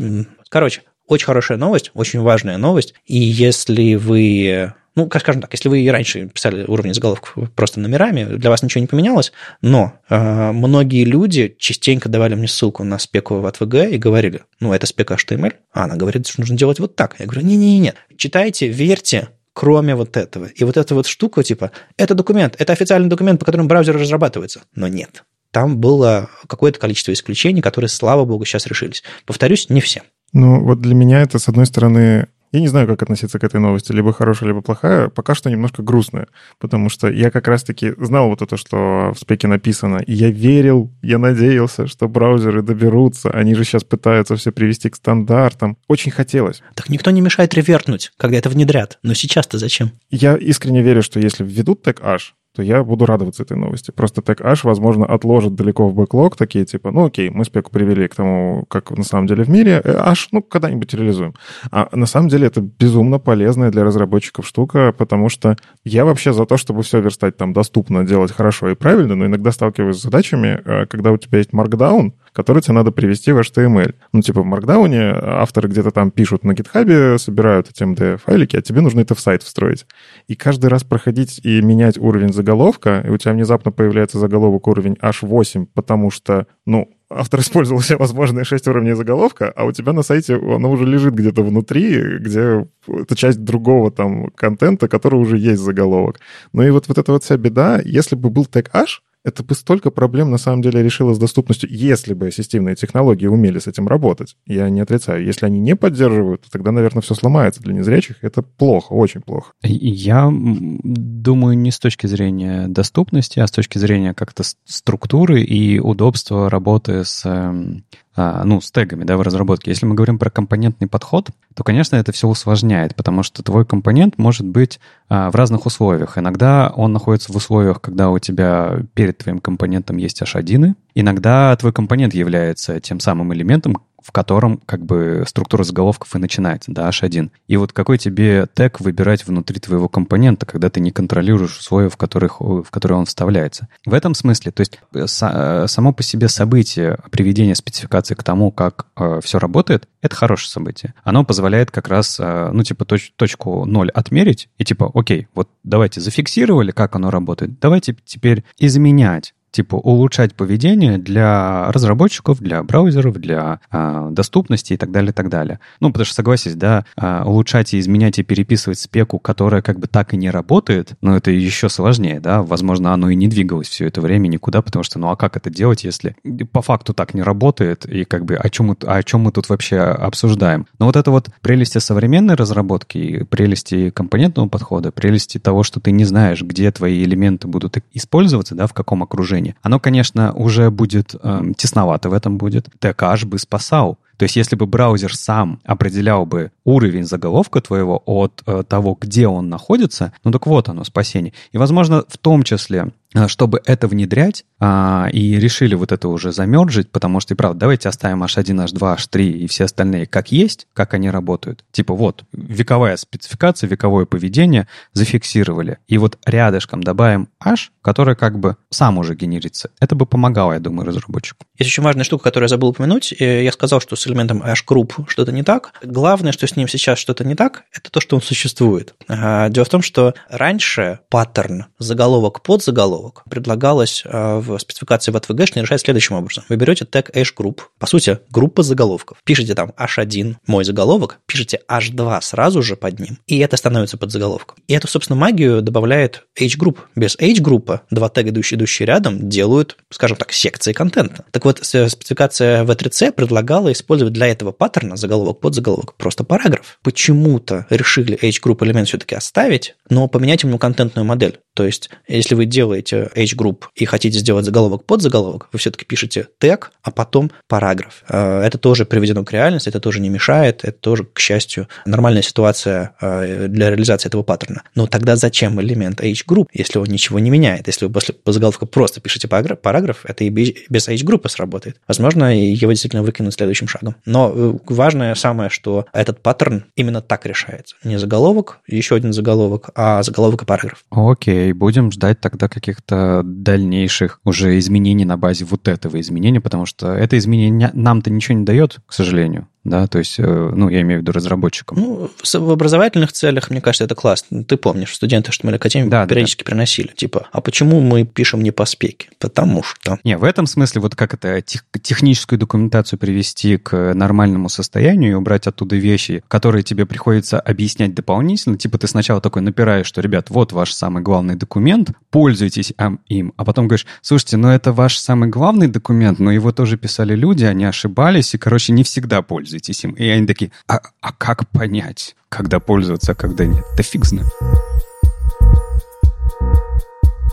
C: короче, очень хорошая новость, очень важная новость. И если вы ну, скажем так, если вы и раньше писали уровни заголовков просто номерами, для вас ничего не поменялось, но э, многие люди частенько давали мне ссылку на спеку в ATVG и говорили, ну, это спека HTML, а она говорит, что нужно делать вот так. Я говорю, не-не-не, читайте, верьте, кроме вот этого. И вот эта вот штука, типа, это документ, это официальный документ, по которому браузер разрабатывается. Но нет. Там было какое-то количество исключений, которые, слава богу, сейчас решились. Повторюсь, не все.
B: Ну, вот для меня это, с одной стороны, я не знаю, как относиться к этой новости, либо хорошая, либо плохая. Пока что немножко грустная, потому что я как раз-таки знал вот это, что в спеке написано, и я верил, я надеялся, что браузеры доберутся. Они же сейчас пытаются все привести к стандартам. Очень хотелось.
C: Так никто не мешает ревертнуть, когда это внедрят. Но сейчас-то зачем?
B: Я искренне верю, что если введут тег H, то я буду радоваться этой новости. Просто так H, возможно, отложит далеко в бэклог такие типа, ну окей, мы спеку привели к тому, как на самом деле в мире, H, ну, когда-нибудь реализуем. А на самом деле это безумно полезная для разработчиков штука, потому что я вообще за то, чтобы все верстать там доступно, делать хорошо и правильно, но иногда сталкиваюсь с задачами, э, когда у тебя есть Markdown, который тебе надо привести в HTML. Ну, типа в Markdown авторы где-то там пишут на GitHub, собирают эти MD-файлики, а тебе нужно это в сайт встроить. И каждый раз проходить и менять уровень заголовка, и у тебя внезапно появляется заголовок уровень H8, потому что, ну, автор использовал все возможные шесть уровней заголовка, а у тебя на сайте оно уже лежит где-то внутри, где это часть другого там контента, который уже есть заголовок. Ну и вот, вот эта вот вся беда, если бы был тег H, это бы столько проблем на самом деле решило с доступностью, если бы ассистивные технологии умели с этим работать. Я не отрицаю. Если они не поддерживают, то тогда, наверное, все сломается. Для незрячих это плохо, очень плохо.
D: Я думаю не с точки зрения доступности, а с точки зрения как-то структуры и удобства работы с эм, ну, с тегами, да, в разработке. Если мы говорим про компонентный подход, то, конечно, это все усложняет, потому что твой компонент может быть а, в разных условиях. Иногда он находится в условиях, когда у тебя перед твоим компонентом есть H1, иногда твой компонент является тем самым элементом, в котором как бы структура заголовков и начинается, да, H1. И вот какой тебе тег выбирать внутри твоего компонента, когда ты не контролируешь условия, в, которых, в которые он вставляется. В этом смысле, то есть э, э, само по себе событие приведения спецификации к тому, как э, все работает, это хорошее событие. Оно позволяет как раз, э, ну, типа, точ, точку 0 отмерить и типа, окей, вот давайте зафиксировали, как оно работает, давайте теперь изменять типа улучшать поведение для разработчиков, для браузеров, для а, доступности и так далее, и так далее. Ну, потому что, согласись, да, а, улучшать и изменять и переписывать спеку, которая как бы так и не работает, ну, это еще сложнее, да, возможно, оно и не двигалось все это время никуда, потому что, ну, а как это делать, если по факту так не работает, и как бы о чем о чем мы тут вообще обсуждаем? Но вот это вот прелести современной разработки, прелести компонентного подхода, прелести того, что ты не знаешь, где твои элементы будут использоваться, да, в каком окружении, приложение. Оно, конечно, уже будет э, тесновато в этом будет. ТКаш бы спасал. То есть если бы браузер сам определял бы уровень заголовка твоего от э, того, где он находится, ну так вот оно, спасение. И, возможно, в том числе чтобы это внедрять, а, и решили вот это уже замерджить, потому что, и правда, давайте оставим H1, H2, H3 и все остальные как есть, как они работают. Типа вот, вековая спецификация, вековое поведение зафиксировали. И вот рядышком добавим H, который как бы сам уже генерится. Это бы помогало, я думаю, разработчику.
C: Есть очень важная штука, которую я забыл упомянуть. Я сказал, что с элементом H-Group что-то не так. Главное, что с ним сейчас что-то не так, это то, что он существует. Дело в том, что раньше паттерн заголовок под заголовок заголовок предлагалось э, в спецификации в ATVG решать следующим образом. Вы берете тег H-group, по сути, группа заголовков. Пишите там H1, мой заголовок, пишите H2 сразу же под ним, и это становится под заголовком. И эту, собственно, магию добавляет H-group. Без H-группа два тега, идущие, идущие рядом, делают, скажем так, секции контента. Так вот, спецификация V3C предлагала использовать для этого паттерна заголовок под заголовок просто параграф. Почему-то решили H-group элемент все-таки оставить, но поменять ему контентную модель. То есть, если вы делаете H-group и хотите сделать заголовок под заголовок, вы все-таки пишете тег, а потом параграф. Э, это тоже приведено к реальности, это тоже не мешает, это тоже, к счастью, нормальная ситуация э, для реализации этого паттерна. Но тогда зачем элемент H-group, если он ничего не меняет? Если вы после по заголовку просто пишете параграф, это и без H-группы сработает. Возможно, его действительно выкинут следующим шагом. Но э, важное самое, что этот паттерн именно так решается. Не заголовок, еще один заголовок, а заголовок и параграф.
D: Окей. И будем ждать тогда каких-то дальнейших уже изменений на базе вот этого изменения, потому что это изменение нам-то ничего не дает, к сожалению да, то есть, э, ну, я имею в виду разработчикам.
C: Ну, в образовательных целях, мне кажется, это классно. Ты помнишь, студенты HTML Академии да, периодически да. приносили, типа, а почему мы пишем не по спеке? Потому что...
D: Не, в этом смысле, вот как это тех, техническую документацию привести к нормальному состоянию и убрать оттуда вещи, которые тебе приходится объяснять дополнительно, типа ты сначала такой напираешь, что, ребят, вот ваш самый главный документ, пользуйтесь им, а потом говоришь, слушайте, ну это ваш самый главный документ, но его тоже писали люди, они ошибались, и, короче, не всегда пользуются пользуетесь им. И они такие, а, а как понять, когда пользоваться, а когда нет? Да фиг знает.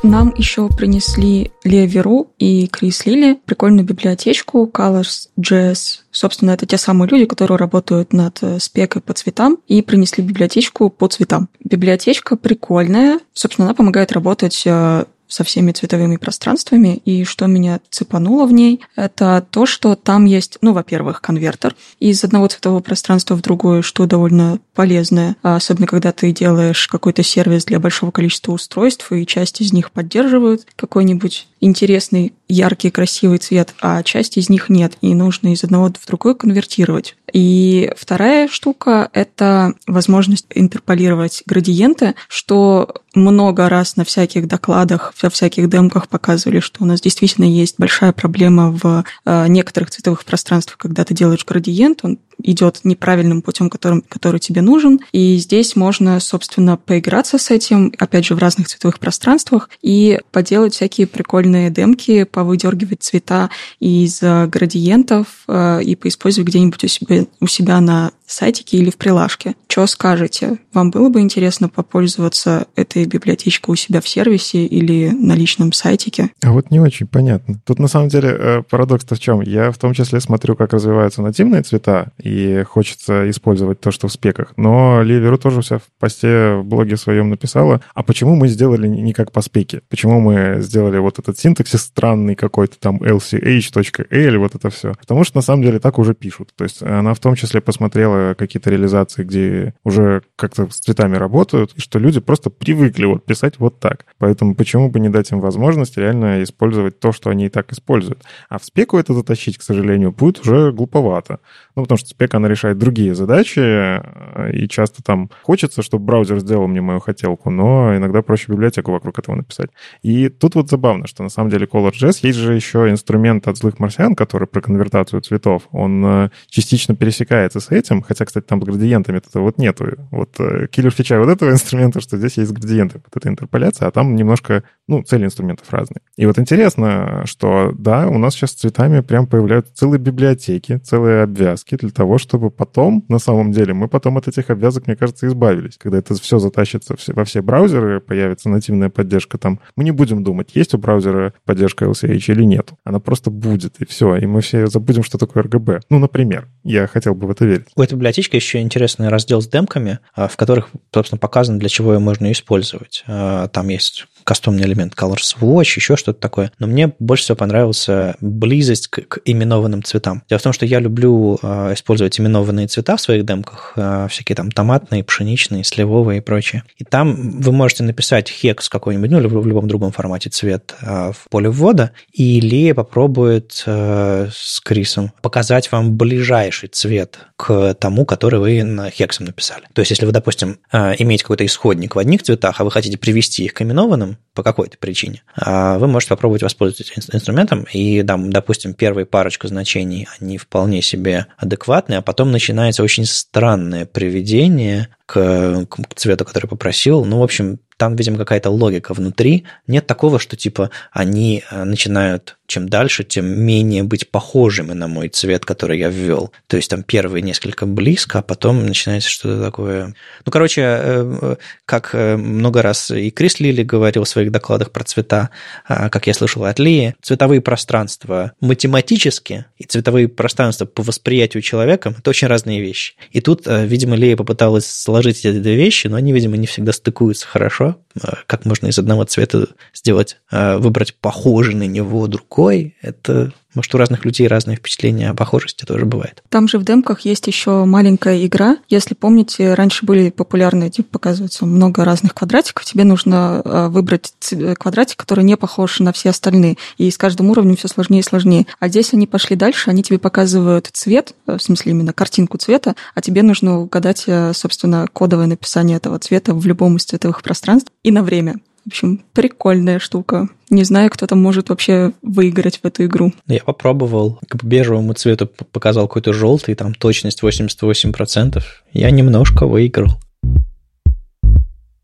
A: Нам еще принесли Лея Веру и Крис Лили прикольную библиотечку Colors.js. Собственно, это те самые люди, которые работают над э, спекой по цветам и принесли библиотечку по цветам. Библиотечка прикольная. Собственно, она помогает работать э, со всеми цветовыми пространствами. И что меня цепануло в ней, это то, что там есть, ну, во-первых, конвертер из одного цветового пространства в другое, что довольно полезное, особенно когда ты делаешь какой-то сервис для большого количества устройств, и часть из них поддерживают какой-нибудь интересный, яркий, красивый цвет, а часть из них нет, и нужно из одного в другой конвертировать. И вторая штука — это возможность интерполировать градиенты, что много раз на всяких докладах, во всяких демках показывали, что у нас действительно есть большая проблема в э, некоторых цветовых пространствах, когда ты делаешь градиент, он идет неправильным путем, которым, который тебе нужен. И здесь можно, собственно, поиграться с этим, опять же, в разных цветовых пространствах и поделать всякие прикольные демки, повыдергивать цвета из градиентов э, и поиспользовать где-нибудь у себя, у себя на сайтике или в прилажке. Что скажете? Вам было бы интересно попользоваться этой библиотечкой у себя в сервисе или на личном сайтике?
B: А вот не очень понятно. Тут на самом деле э, парадокс-то в чем? Я в том числе смотрю, как развиваются нативные цвета, и хочется использовать то, что в спеках. Но Ливеру тоже вся в посте в блоге своем написала, а почему мы сделали не как по спеке? Почему мы сделали вот этот синтаксис странный какой-то там lch.l, вот это все? Потому что на самом деле так уже пишут. То есть она в том числе посмотрела какие-то реализации, где уже как-то с цветами работают, и что люди просто привыкли вот писать вот так. Поэтому почему бы не дать им возможность реально использовать то, что они и так используют? А в спеку это затащить, к сожалению, будет уже глуповато. Ну, потому что спека, она решает другие задачи, э, и часто там хочется, чтобы браузер сделал мне мою хотелку, но иногда проще библиотеку вокруг этого написать. И тут вот забавно, что на самом деле Color.js есть же еще инструмент от злых марсиан, который про конвертацию цветов. Он э, частично пересекается с этим, хотя, кстати, там с градиентами этого вот нету. Вот э, киллер фича вот этого инструмента, что здесь есть градиенты, вот эта интерполяция, а там немножко, ну, цели инструментов разные. И вот интересно, что, да, у нас сейчас с цветами прям появляются целые библиотеки, целые обвязки для того, чтобы потом, на самом деле, мы потом от этих обвязок, мне кажется, избавились. Когда это все затащится во все браузеры, появится нативная поддержка там, мы не будем думать, есть у браузера поддержка LCH или нет. Она просто будет, и все. И мы все забудем, что такое RGB. Ну, например. Я хотел бы в это верить.
C: Этой библиотечки еще интересный раздел с демками, а, в которых, собственно, показано, для чего ее можно использовать. А, там есть кастомный элемент Colors Watch, еще что-то такое. Но мне больше всего понравился близость к, к именованным цветам. Дело в том, что я люблю э, использовать именованные цвета в своих демках, э, всякие там томатные, пшеничные, сливовые и прочее. И там вы можете написать хекс какой-нибудь, ну, или в, любом другом формате цвет э, в поле ввода, и Лея попробует э, с Крисом показать вам ближайший цвет к тому, который вы на хексом написали. То есть, если вы, допустим, э, имеете какой-то исходник в одних цветах, а вы хотите привести их к именованным, по какой-то причине, а вы можете попробовать воспользоваться инструментом, и, там, допустим, первые парочку значений, они вполне себе адекватные, а потом начинается очень странное приведение к, к цвету, который попросил. Ну, в общем, там, видимо, какая-то логика внутри. Нет такого, что типа они э, начинают чем дальше, тем менее быть похожими на мой цвет, который я ввел. То есть там первые несколько близко, а потом начинается что-то такое. Ну, короче, э, э, как много раз и Крис Лили говорил в своих докладах про цвета, а, как я слышал от Ли, цветовые пространства математически и цветовые пространства по восприятию человека – это очень разные вещи. И тут, видимо, Лия попыталась сложить эти две вещи, но они, видимо, не всегда стыкуются хорошо. А, как можно из одного цвета сделать, а, выбрать похожий на него другой, это может, у разных людей разные впечатления о похожести тоже бывает.
A: Там же в демках есть еще маленькая игра. Если помните, раньше были популярные, типа, показывается много разных квадратиков. Тебе нужно а, выбрать квадратик, который не похож на все остальные. И с каждым уровнем все сложнее и сложнее. А здесь они пошли дальше, они тебе показывают цвет, в смысле именно картинку цвета, а тебе нужно угадать, собственно, кодовое написание этого цвета в любом из цветовых пространств и на время. В общем, прикольная штука. Не знаю, кто там может вообще выиграть в эту игру.
C: Я попробовал. К бежевому цвету показал какой-то желтый, там точность 88%. Я немножко выиграл.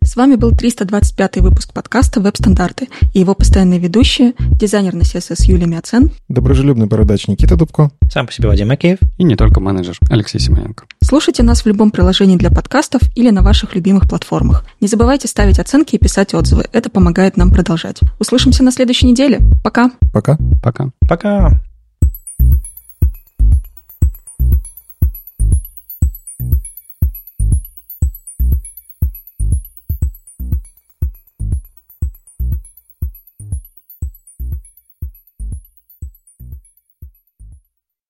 A: С вами был 325 выпуск подкаста «Веб-стандарты» и его постоянные ведущие, дизайнер на CSS Юлия Мяцен,
B: доброжелюбный бородач Никита Дубко,
C: сам по себе Вадим Макеев
D: и не только менеджер Алексей Симоненко.
A: Слушайте нас в любом приложении для подкастов или на ваших любимых платформах. Не забывайте ставить оценки и писать отзывы. Это помогает нам продолжать. Услышимся на следующей неделе. Пока.
B: Пока.
D: Пока.
C: Пока.